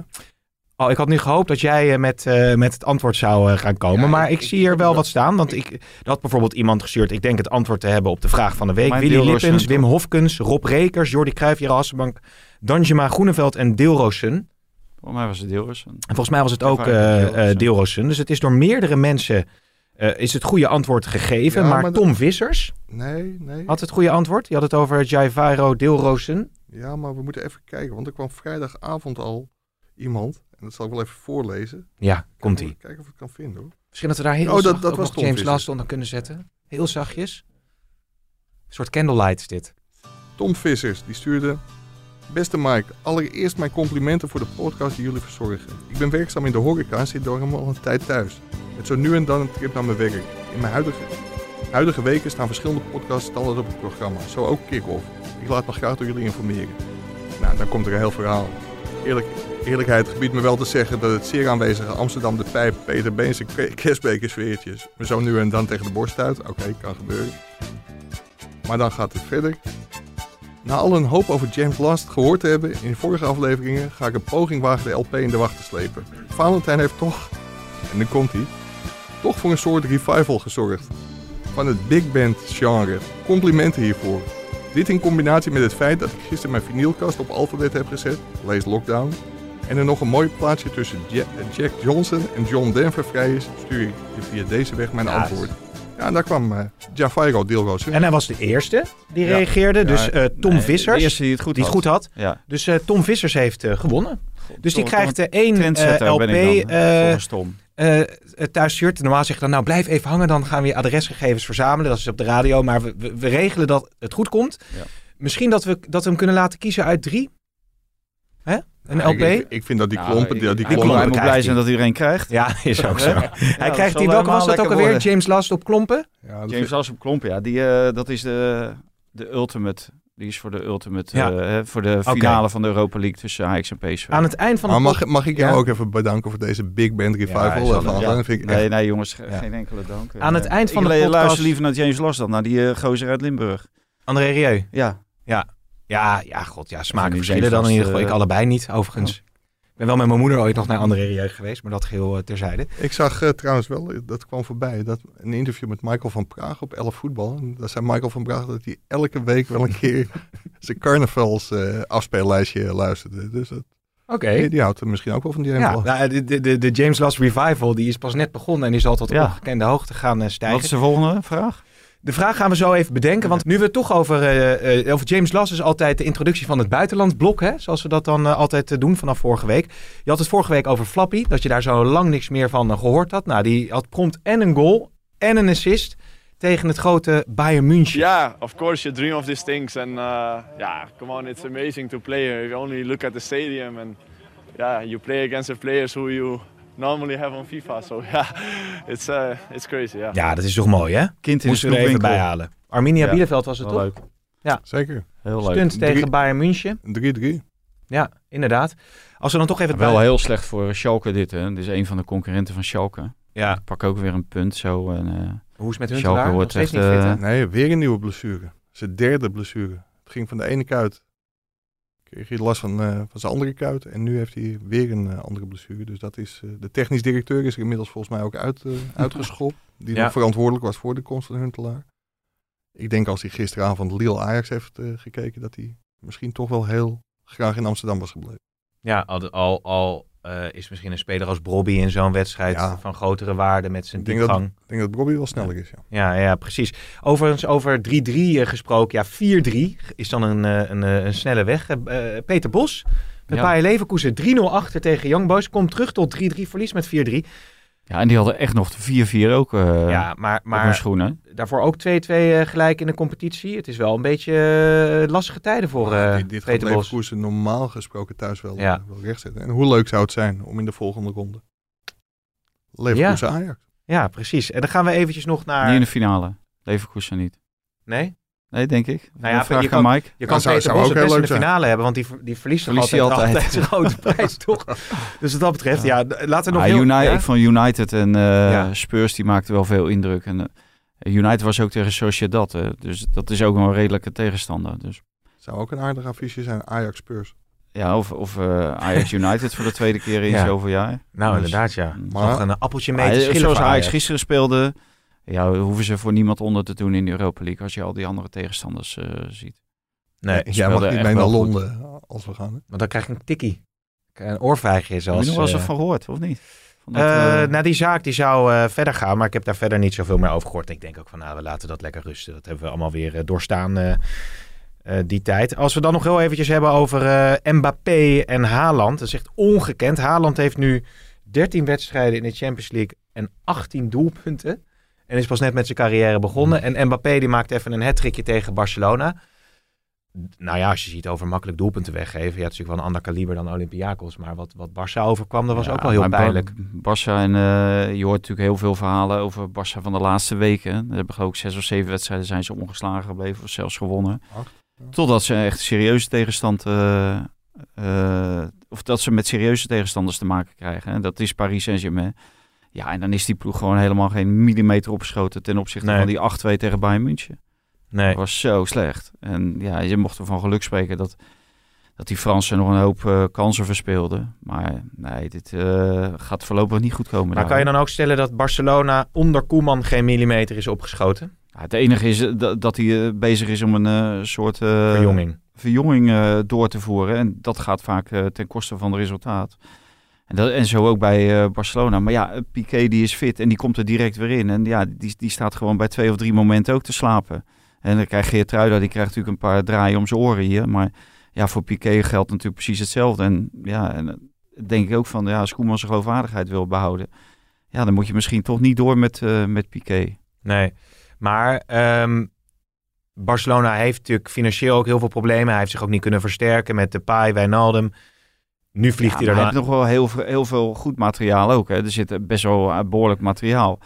Speaker 2: Oh, ik had nu gehoopt dat jij eh, met, eh, met het antwoord zou eh, gaan komen.
Speaker 4: Ja,
Speaker 2: maar
Speaker 4: ik-
Speaker 2: zie hier wel wat staan. Want ik had bijvoorbeeld iemand gestuurd. Ik denk het antwoord te hebben op de vraag van de week. Willy
Speaker 3: Deelroosen,
Speaker 2: Lippens? Wim Hofkens, Rob Rekers, Jordi Cruijff, Jero Hasselbank, Danjema Groeneveld en Deelroosen.
Speaker 3: Volgens mij was het Deelrus.
Speaker 2: En volgens mij was het ook eh,
Speaker 3: Deelroosen.
Speaker 2: Deelroosen. Dus het is door meerdere mensen is het goede antwoord gegeven.
Speaker 4: Ja,
Speaker 2: maar,
Speaker 4: maar
Speaker 2: Tom Vissers
Speaker 4: Nee, nee.
Speaker 2: had het goede antwoord. Die had het over Jaivaro Deelroosen.
Speaker 4: Ja, maar we moeten even kijken. Want er kwam vrijdagavond al iemand. En dat zal ik wel even voorlezen.
Speaker 2: Ja, komt ie.
Speaker 4: Kijken of ik het kan vinden, hoor.
Speaker 2: Misschien dat we daar heel
Speaker 4: Oh, dat-
Speaker 2: zacht
Speaker 4: dat was
Speaker 2: James. Last onder kunnen zetten. Heel zachtjes. Een soort candlelight is dit.
Speaker 4: Tom Vissers, die stuurde... Beste Mike, allereerst mijn complimenten voor de podcast die jullie verzorgen. Ik ben werkzaam in de horeca en zit daarom al een tijd thuis. Met zo nu en dan een trip naar mijn werk. In mijn huidige, huidige weken staan verschillende podcasts standaard op het programma. Zo ook Kick-Off. Ik laat me graag door jullie informeren. Nou, dan komt er een heel verhaal. Eerlijk, eerlijkheid gebiedt me wel te zeggen dat het zeer aanwezige Amsterdam de Pijp, Peter Beens en Ke- Kerstbeker sfeertjes zo nu en dan tegen de borst stuit. Oké, kan gebeuren. Maar dan gaat het verder. Na al een hoop over James Last gehoord te hebben in vorige afleveringen, ga ik een poging wagen de LP in de wacht te slepen. Valentijn heeft toch, en dan komt hij, toch voor een soort revival gezorgd. Van het big band genre. Complimenten hiervoor. Dit in combinatie met het feit dat ik gisteren mijn vinylkast op alfabet heb gezet, lees Lockdown, en er nog een mooi plaatsje tussen Ja- Jack Johnson en John Denver vrij is, stuur ik je via deze weg mijn
Speaker 2: Ja,
Speaker 4: antwoord. Ja, en daar kwam eh Javairo Deelroos in.
Speaker 2: En hij was de eerste die
Speaker 4: Ja.
Speaker 2: reageerde. Dus eh, Tom
Speaker 3: Nee,
Speaker 2: Vissers,
Speaker 3: De eerste die het goed
Speaker 2: die het
Speaker 3: had.
Speaker 2: goed had.
Speaker 3: Ja.
Speaker 2: Dus eh, Tom Vissers heeft eh, gewonnen. Dus die
Speaker 3: Tom-
Speaker 2: krijgt eh, één eh, LP
Speaker 3: ben ik dan,
Speaker 2: eh,
Speaker 3: volgens Tom.
Speaker 2: eh, thuis stuurt. Normaal zeg ik dan, nou blijf even hangen. Dan gaan we je adresgegevens verzamelen. Dat is op de radio. Maar we, we, we regelen dat het goed komt.
Speaker 3: Ja.
Speaker 2: Misschien dat we, dat we hem kunnen laten kiezen uit drie. Hè? Een
Speaker 4: Ja,
Speaker 2: LP?
Speaker 4: Ik, vind dat die
Speaker 3: Nou,
Speaker 4: klompen,
Speaker 3: ik-
Speaker 4: die,
Speaker 2: klompen
Speaker 3: Hij moet blij zijn
Speaker 2: hij.
Speaker 3: dat iedereen krijgt.
Speaker 2: Ja, is ook zo. Hij krijgt die, welke was dat ook alweer? James Last op klompen?
Speaker 4: Ja,
Speaker 3: James Last op Klompen, ja. Die, eh, dat is de, de ultimate. Die is voor de ultimate,
Speaker 2: Ja.
Speaker 3: eh, hè, voor de finale van de Europa League tussen Ajax en PSV.
Speaker 2: Aan het eind van de
Speaker 4: mag, mag ik jou
Speaker 2: Ja?
Speaker 4: ook even bedanken voor deze Big Band Revival?
Speaker 2: Ja,
Speaker 4: vind ik echt-
Speaker 3: Nee, nee jongens, geen enkele dank.
Speaker 2: Aan het
Speaker 3: Eh,
Speaker 2: eind van
Speaker 3: ik
Speaker 2: de podcast-
Speaker 3: luister liever naar James Last dan naar die gozer uit Limburg.
Speaker 2: André Rieu.
Speaker 3: Ja,
Speaker 2: Ja, ja, god, ja, smaken verschillen dan in ieder geval. Ik
Speaker 3: eh,
Speaker 2: allebei niet, overigens. Ik ben wel met mijn moeder ooit nog naar André Rieu geweest, maar dat geheel eh, terzijde.
Speaker 4: Ik zag eh, trouwens wel, dat kwam voorbij, dat een interview met Michael van Praag op 11 voetbal. En daar zei Michael van Praag dat hij elke week wel een keer zijn carnavals eh, afspeellijstje luisterde. Dus dat,
Speaker 2: Oké.
Speaker 4: die, die houdt er misschien ook wel van die
Speaker 2: Ja,
Speaker 4: ja,
Speaker 2: nou, de, de, de, de James Last Revival die is pas net begonnen en die zal tot
Speaker 3: Ja.
Speaker 2: ongekende hoogte gaan stijgen.
Speaker 3: wat is de volgende vraag?
Speaker 2: De vraag gaan we zo even bedenken, want nu we het toch over, eh, eh, over James Last is altijd de introductie van het buitenlandblok, hè, zoals we dat dan eh, altijd doen vanaf vorige week. Je had het vorige week over Flappy, dat je daar zo lang niks meer van eh, gehoord had. Nou, die had prompt en een goal en een assist tegen het grote Bayern München.
Speaker 9: Yeah, of course you dream of these things, and uh, yeah, come on, it's amazing to play here. You only look at the stadium, and yeah, you play against the players who you normally have on FIFA. So yeah, it's uh, it's crazy. Yeah.
Speaker 2: Ja, dat is toch mooi, hè?
Speaker 3: Kind in
Speaker 2: Moesten
Speaker 3: de
Speaker 2: er even
Speaker 3: snoepwinkel.
Speaker 2: bij halen. Arminia
Speaker 3: Ja,
Speaker 2: Bielefeld was het
Speaker 3: Wel
Speaker 2: toch?
Speaker 3: leuk.
Speaker 4: Zeker.
Speaker 3: Heel leuk.
Speaker 2: Stunt tegen
Speaker 4: Drie-
Speaker 2: Bayern München.
Speaker 4: 3-3.
Speaker 2: Ja, inderdaad. Als we dan toch even...
Speaker 3: Wel
Speaker 2: bij-
Speaker 3: heel slecht voor Schalke dit, hè. Dit is een van de concurrenten van Schalke.
Speaker 2: Ja,
Speaker 3: Pak ook weer een punt zo. En, eh,
Speaker 2: hoe is het met hun
Speaker 3: Schalke
Speaker 2: daar?
Speaker 3: wordt echt,
Speaker 2: niet fit, hè?
Speaker 3: eh,
Speaker 4: Nee, weer een nieuwe blessure. Zijn derde blessure. Het ging van de ene kuit. Kreeg hij last van, eh, van zijn andere kuit. En nu heeft hij weer een eh, andere blessure. Dus dat is, eh, de technisch directeur is er inmiddels volgens mij ook uit, uitgeschopt. Die
Speaker 2: Ja.
Speaker 4: nog verantwoordelijk was voor de komst van Huntelaar. Ik denk als hij gisteravond Lille Ajax heeft gekeken, dat hij misschien toch wel heel graag in Amsterdam was gebleven.
Speaker 2: Ja, al, al, al eh, is misschien een speler als Brobby in zo'n wedstrijd
Speaker 4: Ja.
Speaker 2: van grotere waarde met zijn
Speaker 4: Ik denk dat-
Speaker 2: diepgang.
Speaker 4: Ik denk dat Bobby wel sneller is, ja.
Speaker 2: Ja, ja, precies. Overigens over 3-3 eh, gesproken. Ja, 4-3 is dan een, eh, een, een snelle weg. Peter Bos met
Speaker 3: Ja.
Speaker 2: Bayer Leverkusen 3-0 achter tegen Young Boys. Komt terug tot 3-3 verlies met 4-3.
Speaker 3: Ja, en die hadden echt nog de 4-4 ook eh
Speaker 2: ja, maar,
Speaker 3: op hun
Speaker 2: maar
Speaker 3: schoenen.
Speaker 2: daarvoor ook 2-2 eh, gelijk in de competitie. Het is wel een beetje eh, lastige tijden voor
Speaker 4: Ja, dit, dit gaat. Leverkusen normaal gesproken thuis wel,
Speaker 2: Ja.
Speaker 4: wel rechtzetten. En hoe leuk zou het zijn om in de volgende ronde Leverkusen Ajax.
Speaker 2: Ja, precies. En dan gaan we eventjes nog naar...
Speaker 3: Niet in de finale. Leverkusen niet.
Speaker 2: Nee?
Speaker 3: Nee, denk ik.
Speaker 2: Nou ja,
Speaker 3: vraag
Speaker 2: je
Speaker 3: aan
Speaker 2: kan-
Speaker 3: Mike.
Speaker 2: Je kan Peter Bos best in de finale hebben, want die, die verliest, toch altijd,
Speaker 3: altijd.
Speaker 2: zijn grote prijs, toch? Dus wat dat betreft, ja, laten we nog
Speaker 3: Ah,
Speaker 2: heel...
Speaker 3: United,
Speaker 2: ja?
Speaker 3: Ik vond United en eh,
Speaker 2: Ja.
Speaker 3: Spurs die maakten wel veel indruk. En, eh, United was ook tegen Sociedad. hè. dus dat is ook wel een redelijke tegenstander. Dus,
Speaker 4: Zou ook een aardig affiche zijn, Ajax Spurs.
Speaker 3: ja, of of eh, Ajax United voor de tweede keer in
Speaker 2: Ja.
Speaker 3: zoveel jaar.
Speaker 2: Nou,
Speaker 3: Dus,
Speaker 2: inderdaad, ja.
Speaker 4: Maar-
Speaker 2: nog een appeltje mee
Speaker 3: Ah,
Speaker 2: te schillen
Speaker 3: zoals Ajax gisteren speelde, ja, hoeven ze voor niemand onder te doen in de Europa League als je al die andere tegenstanders eh, ziet.
Speaker 2: Nee,
Speaker 4: Jij
Speaker 3: speelde
Speaker 4: mag niet
Speaker 3: echt
Speaker 4: mee naar
Speaker 3: wel goed.
Speaker 4: Londen als we gaan.
Speaker 2: want dan krijg ik een tikkie. Een oorvijgje
Speaker 3: Heb
Speaker 2: zoals...
Speaker 3: je nog wel eens wat van gehoord, of niet? Dat,
Speaker 2: Eh,
Speaker 3: eh,
Speaker 2: nou, die zaak die zou eh, verder gaan, maar ik heb daar verder niet zoveel meer over gehoord. Ik denk ook van, nou, we laten dat lekker rusten. Dat hebben we allemaal weer eh, doorstaan, eh, eh, die tijd. Als we dan nog heel eventjes hebben over eh, Mbappé en Haaland. Dat is echt ongekend. Haaland heeft nu 13 wedstrijden in de Champions League en 18 doelpunten. En is pas net met zijn carrière begonnen. En Mbappé die maakt even een hat tegen Barcelona. Nou ja, als je ziet over makkelijk doelpunten weggeven. Ja, het is natuurlijk wel een ander kaliber dan Olympiakos. Maar wat, wat Barça overkwam, dat was
Speaker 3: Ja,
Speaker 2: ook wel heel pijnlijk.
Speaker 3: Barça en eh, je hoort natuurlijk heel veel verhalen over Barça van de laatste weken. Er hebben geloof ik zes of zeven wedstrijden zijn ze ongeslagen gebleven of zelfs gewonnen.
Speaker 4: Ja.
Speaker 3: Totdat ze echt serieuze tegenstand, eh, eh, of dat ze met serieuze tegenstanders te maken krijgen. En dat is Paris Saint-Germain. Ja, en dan is die ploeg gewoon helemaal geen millimeter opgeschoten ten opzichte
Speaker 2: Nee.
Speaker 3: van die 8-2 tegen Bayern München.
Speaker 2: Nee.
Speaker 3: Dat was zo slecht. En ja, je mocht ervan geluk spreken dat, dat die Fransen nog een hoop eh, kansen verspeelden. Maar nee, dit eh, gaat voorlopig niet goed komen.
Speaker 2: Maar
Speaker 3: daar.
Speaker 2: kan je dan ook stellen dat Barcelona onder Koeman geen millimeter is opgeschoten?
Speaker 3: Ja, het enige is eh, dat, dat hij bezig is om een soort
Speaker 2: Verjonging.
Speaker 3: verjonging door te voeren. En dat gaat vaak ten koste van het resultaat. En, en zo ook bij eh, Barcelona. Maar ja, Piqué die is fit en die komt er direct weer in. En ja, die, die staat gewoon bij twee of drie momenten ook te slapen. En dan krijgt Geertruida, die krijgt natuurlijk een paar draaien om zijn oren hier. Maar ja, voor Piqué geldt natuurlijk precies hetzelfde. En ja, en, eh, denk ik ook van, ja, als Koeman zijn geloofwaardigheid wil behouden... Ja, dan moet je misschien toch niet door met, eh, met Piqué.
Speaker 2: Nee. Maar ehm, Barcelona heeft natuurlijk financieel ook heel veel problemen. Hij heeft zich ook niet kunnen versterken met de Pai, Wijnaldum. Nu vliegt
Speaker 3: Ja,
Speaker 2: hij er
Speaker 3: hij
Speaker 2: dan.
Speaker 3: heeft nog wel heel, veel- heel veel goed materiaal ook. Hè. Er zit best wel eh, behoorlijk materiaal.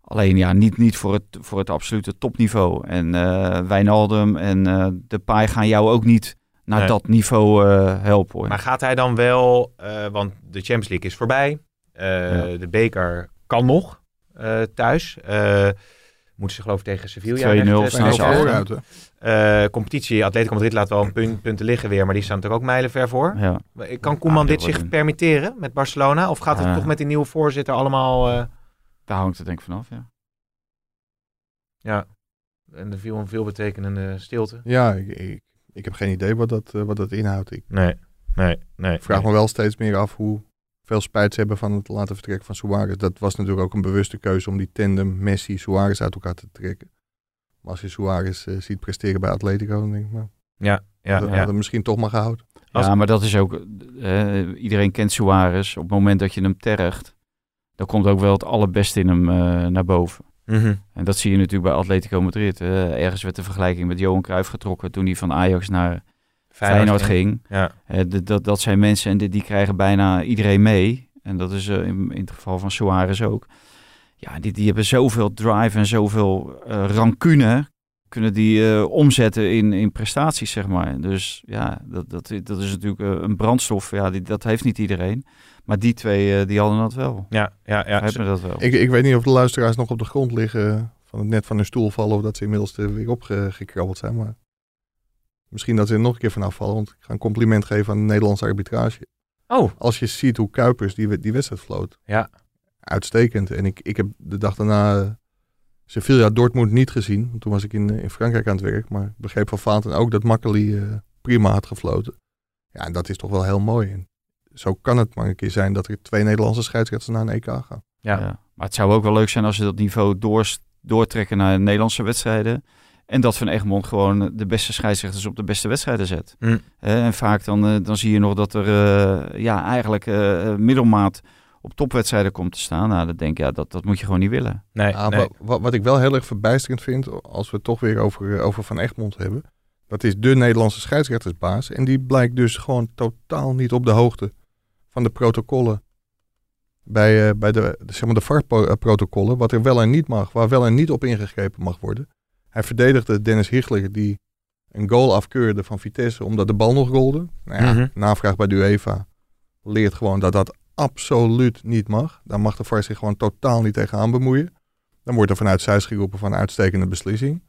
Speaker 3: Alleen ja, niet, niet voor, het, voor het absolute topniveau. En eh Wijnaldum en eh De Pai gaan jou ook niet naar
Speaker 2: Nee.
Speaker 3: dat niveau eh, helpen. Hoor.
Speaker 2: Maar gaat hij dan wel, eh, want de Champions League is voorbij. Eh, De beker kan nog eh, thuis. Moeten ze geloof ik tegen Sevilla
Speaker 3: 2-0
Speaker 2: recht, eh,
Speaker 4: vooruit?
Speaker 2: Eh, competitie, Atletico Madrid laat wel een punt, punten liggen weer, maar die staan natuurlijk ook mijlenver voor.
Speaker 3: ja.
Speaker 2: Kan Koeman
Speaker 3: Ah,
Speaker 2: dit zich
Speaker 3: een-
Speaker 2: permitteren met Barcelona? Of gaat het
Speaker 3: Ja.
Speaker 2: toch met die nieuwe voorzitter allemaal... eh,
Speaker 3: Daar hangt het denk ik vanaf. Ja.
Speaker 2: ja, en er viel een veelbetekenende stilte.
Speaker 4: Ja, ik, ik, ik heb geen idee wat dat, wat dat inhoudt. Ik
Speaker 2: Nee, nee, nee.
Speaker 4: vraag
Speaker 2: nee.
Speaker 4: me wel steeds meer af hoe veel spijt ze hebben van het laten vertrekken van Suarez. Dat was natuurlijk ook een bewuste keuze om die tandem Messi-Suarez uit elkaar te trekken. Maar als je Suarez eh, ziet presteren bij Atletico, dan denk ik, nou,
Speaker 2: Ja, ja,
Speaker 4: dat
Speaker 2: ja.
Speaker 4: hadden we misschien toch maar gehouden.
Speaker 2: Als-
Speaker 3: ja, maar dat is ook... eh, iedereen kent Suarez. Op het moment dat je hem tergt... dan komt ook wel het allerbeste in hem eh, naar boven.
Speaker 2: Mhm.
Speaker 3: En dat zie je natuurlijk bij Atletico Madrid. Ergens werd de vergelijking met Johan Cruijff getrokken toen hij van Ajax naar Feyenoord, ging.
Speaker 2: Ja,
Speaker 3: Eh, dat, dat zijn mensen en die, die krijgen bijna iedereen mee. En dat is eh, in, in het geval van Suarez ook. Ja, die, die hebben zoveel drive en zoveel eh, rancune. Kunnen die eh, omzetten in, in prestaties, zeg maar. Dus ja, dat, dat, dat is natuurlijk een brandstof. Ja, die, dat heeft niet iedereen. Maar die twee, die hadden dat wel.
Speaker 2: ja, ja. ja.
Speaker 3: hebben dat wel.
Speaker 4: Ik, ik weet niet of de luisteraars nog op de grond liggen van het net van hun stoel vallen of dat ze inmiddels er weer opgekrabbeld zijn. Maar misschien dat ze er nog een keer vanaf vallen, want ik ga een compliment geven aan de Nederlandse arbitrage.
Speaker 2: Oh,
Speaker 4: Als je ziet hoe Kuipers die, die wedstrijd floot.
Speaker 2: Ja.
Speaker 4: Uitstekend. En ik, ik heb de dag daarna eh, Sevilla Dortmund niet gezien. Want toen was ik in, in Frankrijk aan het werk. Maar ik begreep van Vaten ook dat Makkeli eh, prima had gefloten. Ja, en dat is toch wel heel mooi. En zo kan het maar een keer zijn dat er twee Nederlandse scheidsrechters naar een EK gaan.
Speaker 2: ja.
Speaker 3: Ja. Maar het zou ook wel leuk zijn als ze dat niveau door, doortrekken naar Nederlandse wedstrijden. En dat Van Egmond gewoon de beste scheidsrechters op de beste wedstrijden zet.
Speaker 2: Mm.
Speaker 3: Eh, en vaak dan, eh, dan zie je nog dat er eh, ja, eigenlijk eh, middelmaat op topwedstrijden komt te staan. Nou, dan denk ik, ja, dat, dat moet je gewoon niet willen.
Speaker 2: Nee,
Speaker 4: wat ik wel heel erg verbijsterend vind, als we het toch weer over, over Van Egmond hebben. Dat is de Nederlandse scheidsrechtersbaas. En die blijkt dus gewoon totaal niet op de hoogte van de protocollen bij, eh, bij de, de, zeg maar de VAR-protocollen, wat er wel en niet mag, waar wel en niet op ingegrepen mag worden. Hij verdedigde Dennis Hichler, die een goal afkeurde van Vitesse, omdat de bal nog rolde. Nou ja,
Speaker 2: Mhm.
Speaker 4: navraag bij de UEFA leert gewoon dat dat absoluut niet mag. Daar mag de VAR zich gewoon totaal niet tegenaan bemoeien. Dan wordt er vanuit Zeist geroepen van uitstekende beslissing.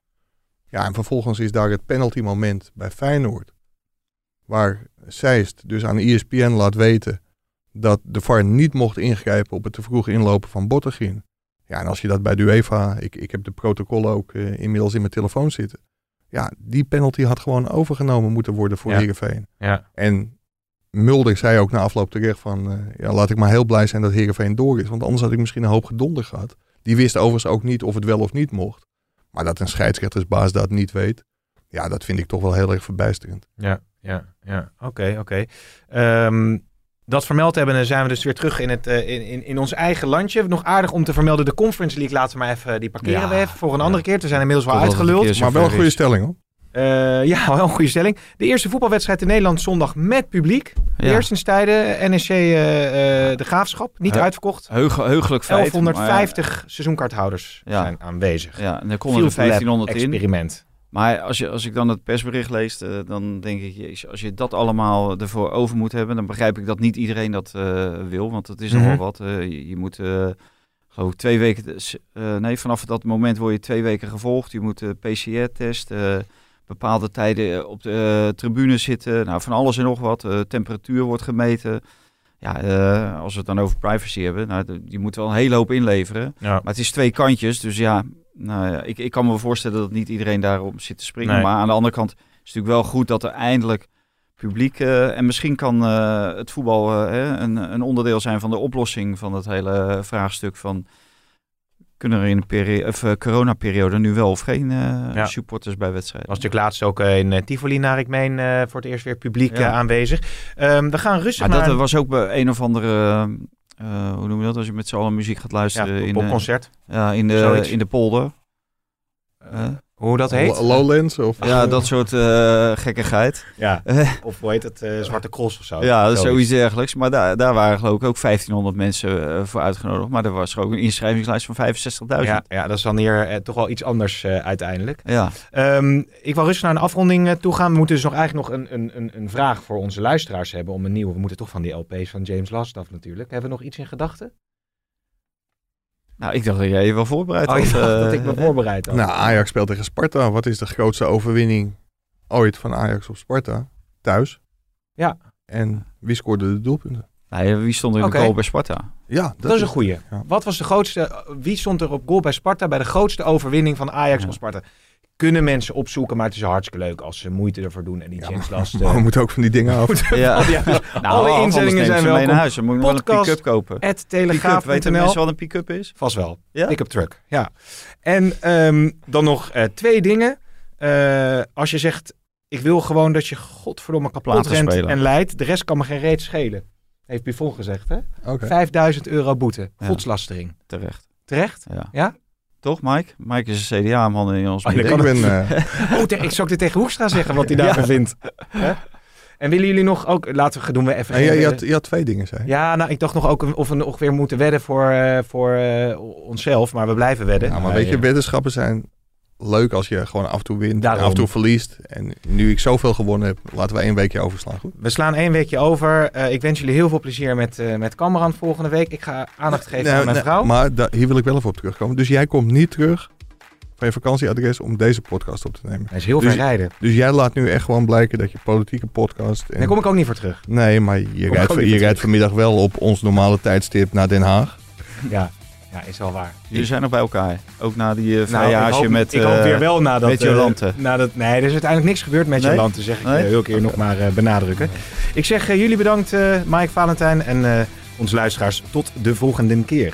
Speaker 4: Ja, en vervolgens is daar het penalty moment bij Feyenoord. Waar Zeist dus aan ESPN laat weten dat de VAR niet mocht ingrijpen op het te vroeg inlopen van Bottegien. Ja, en als je dat bij de UEFA, ik, ik heb de protocollen ook eh, inmiddels in mijn telefoon zitten. Ja, die penalty had gewoon overgenomen moeten worden voor
Speaker 2: Ja.
Speaker 4: Heerenveen.
Speaker 2: Ja.
Speaker 4: En Mulder zei ook na afloop terecht van, eh, ja, laat ik maar heel blij zijn dat Heerenveen door is. Want anders had ik misschien een hoop gedonder gehad. Die wist overigens ook niet of het wel of niet mocht. Maar dat een scheidsrechtersbaas dat niet weet, ja, dat vind ik toch wel heel erg verbijsterend.
Speaker 2: Ja, ja, ja. Oké, oké. Ehm, dat vermeld hebben, dan zijn we dus weer terug in, het, eh, in, in, in ons eigen landje. Nog aardig om te vermelden, de Conference League laten we maar even, die parkeren
Speaker 3: Ja,
Speaker 2: we even voor een andere keer. We zijn inmiddels wel uitgeluld.
Speaker 4: Maar wel een goede stelling hoor.
Speaker 2: Eh, ja, wel een goede stelling. De eerste voetbalwedstrijd in Nederland zondag met publiek.
Speaker 3: Ja.
Speaker 2: Eerst sinds tijden NEC eh, eh, de Graafschap. Niet uitverkocht.
Speaker 3: Heug, heugelijk feit.
Speaker 2: 1150 seizoenkaarthouders
Speaker 3: Ja.
Speaker 2: zijn aanwezig.
Speaker 3: Maar, ja, en er konden er
Speaker 2: Field Lab
Speaker 3: 1500 in. Maar als, je, als ik dan het persbericht lees, eh, dan denk ik, jezus, als je dat allemaal ervoor over moet hebben, dan begrijp ik dat niet iedereen dat eh, wil. Want het is
Speaker 2: Mhm.
Speaker 3: nogal wat. Eh, je, je moet, geloof ik, twee weken, eh, nee, vanaf dat moment word je twee weken gevolgd. Je moet de PCR-test, eh, bepaalde tijden op de tribune zitten. Nou, van alles en nog wat. Temperatuur wordt gemeten. Ja, als we het dan over privacy hebben, nou, je moet wel een hele hoop inleveren.
Speaker 2: Ja.
Speaker 3: Maar het is twee kantjes, dus ja, nou ja ik, ik kan me voorstellen dat niet iedereen daarop zit te springen.
Speaker 2: Nee.
Speaker 3: Maar aan de andere kant is het natuurlijk wel goed dat er eindelijk publiek... eh, en misschien kan eh, het voetbal eh, een, een onderdeel zijn van de oplossing van het hele vraagstuk van... Kunnen er in de peri- of, coronaperiode nu wel of geen
Speaker 2: Ja.
Speaker 3: supporters bij wedstrijden?
Speaker 2: was natuurlijk laatst ook in Tivoli, naar ik meen, voor het eerst weer publiek
Speaker 3: Ja.
Speaker 2: aanwezig. Ehm, we gaan rustig
Speaker 3: Maar
Speaker 2: naar
Speaker 3: dat was ook bij een of andere... eh, hoe noem je dat? Als je met z'n allen muziek gaat
Speaker 2: ja,
Speaker 3: luisteren in, de,
Speaker 2: popconcert.
Speaker 3: ja, in, de, in de polder. Eh,
Speaker 2: Hoe dat heet?
Speaker 4: Lo- Lowlands of...
Speaker 3: ja, dat soort eh, gekkigheid.
Speaker 2: Ja,
Speaker 3: Eh,
Speaker 2: of hoe heet het? eh, Zwarte Cross of zo.
Speaker 3: ja, zoiets dergelijks. Maar daar, daar waren geloof ik ook 1500 mensen voor uitgenodigd. Maar er was ook een inschrijvingslijst van 65.000.
Speaker 2: Ja, ja, dat is dan hier toch wel iets anders uiteindelijk.
Speaker 3: Ja.
Speaker 2: Ehm, ik wil rustig naar een afronding toe gaan. We moeten dus nog eigenlijk nog een, een, een, een vraag voor onze luisteraars hebben om een nieuwe. We moeten toch van die LP's van James Last af natuurlijk. Hebben we nog iets in gedachten?
Speaker 3: Nou, ik dacht dat jij je wel voorbereid
Speaker 2: Oh,
Speaker 3: had.
Speaker 2: dacht
Speaker 3: eh,
Speaker 2: dat ik me voorbereid had.
Speaker 4: Nou, Ajax speelt tegen Sparta. Wat is de grootste overwinning ooit van Ajax op Sparta? Thuis.
Speaker 2: Ja.
Speaker 4: En wie scoorde de doelpunten?
Speaker 3: Nee, wie stond er in de goal bij Sparta?
Speaker 4: Ja,
Speaker 2: dat, is een goeie.
Speaker 4: ja.
Speaker 2: Wat was de grootste, wie stond er op goal bij Sparta bij de grootste overwinning van Ajax
Speaker 3: Ja.
Speaker 2: op Sparta? Kunnen mensen opzoeken, maar het is hartstikke leuk als ze moeite ervoor doen en die
Speaker 4: Ja,
Speaker 2: James Last...
Speaker 4: Maar we moeten ook van die dingen af.
Speaker 3: Ja.
Speaker 2: Ja,
Speaker 3: Nou,
Speaker 2: alle inzendingen zijn welkom.
Speaker 3: naar huis. Dan moet je wel een pick-up kopen.
Speaker 2: at
Speaker 3: Pick-up, weten mensen wat een pick-up is?
Speaker 2: Vast wel.
Speaker 3: Ja?
Speaker 2: Pick-up truck, ja. En ehm, dan nog eh, twee dingen. Eh, als je zegt, ik wil gewoon dat je godverdomme kapot rent en leidt. De rest kan me geen reet schelen. Heeft Buffon gezegd, hè?
Speaker 4: Oké.
Speaker 2: 5000 euro boete.
Speaker 3: Ja.
Speaker 2: Godslastering.
Speaker 3: Terecht.
Speaker 2: Terecht?
Speaker 3: Ja.
Speaker 2: Ja?
Speaker 3: Toch, Mike? Mike is een CDA-man in ons
Speaker 2: Oh, dat
Speaker 3: midden.
Speaker 4: Ik ben... eh,
Speaker 2: Oh, ik zou ook dit tegen Hoekstra zeggen wat hij daarvan
Speaker 3: Ja.
Speaker 2: vindt. Hè? En willen jullie nog ook... Laten we doen we even...
Speaker 4: nee, je, had, je had twee dingen, zei.
Speaker 2: Ja, nou, ik dacht nog ook of we nog weer moeten wedden voor, eh, voor eh, onszelf. Maar we blijven wedden.
Speaker 4: Ja, maar weet je, weddenschappen zijn leuk als je gewoon af en toe wint en af en toe verliest. En nu ik zoveel gewonnen heb, laten we één weekje overslaan. Goed?
Speaker 2: We slaan één weekje over. Eh, ik wens jullie heel veel plezier met, eh met Cameron volgende week. Ik ga aandacht geven
Speaker 4: Nou,
Speaker 2: aan mijn
Speaker 4: nee,
Speaker 2: vrouw.
Speaker 4: Maar hier wil ik wel even op terugkomen. Dus jij komt niet terug van je vakantieadres om deze podcast op te nemen.
Speaker 2: Hij is heel
Speaker 4: Dus-
Speaker 2: ver rijden.
Speaker 4: Dus jij laat nu echt gewoon blijken dat je politieke podcast... En...
Speaker 2: Daar kom ik ook niet voor terug.
Speaker 4: Nee, maar je, rijdt, je rijdt vanmiddag wel op ons normale tijdstip naar Den Haag.
Speaker 2: Ja, ja is wel waar.
Speaker 3: Jullie zijn nog bij elkaar. Ook na die uh,
Speaker 2: Nou,
Speaker 3: vrijage
Speaker 2: hoop,
Speaker 3: met...
Speaker 2: ik hoop
Speaker 3: eh,
Speaker 2: weer wel nadat...
Speaker 3: met
Speaker 2: eh,
Speaker 3: Jolante.
Speaker 2: nadat, nee, er is uiteindelijk niks gebeurd met
Speaker 3: Nee?
Speaker 2: Jolante, zeg ik
Speaker 3: Nee?
Speaker 2: eh, heel keer nog maar eh, benadrukken. Ik zeg eh, jullie bedankt, eh Mike Valentijn en eh onze luisteraars. Tot de volgende keer.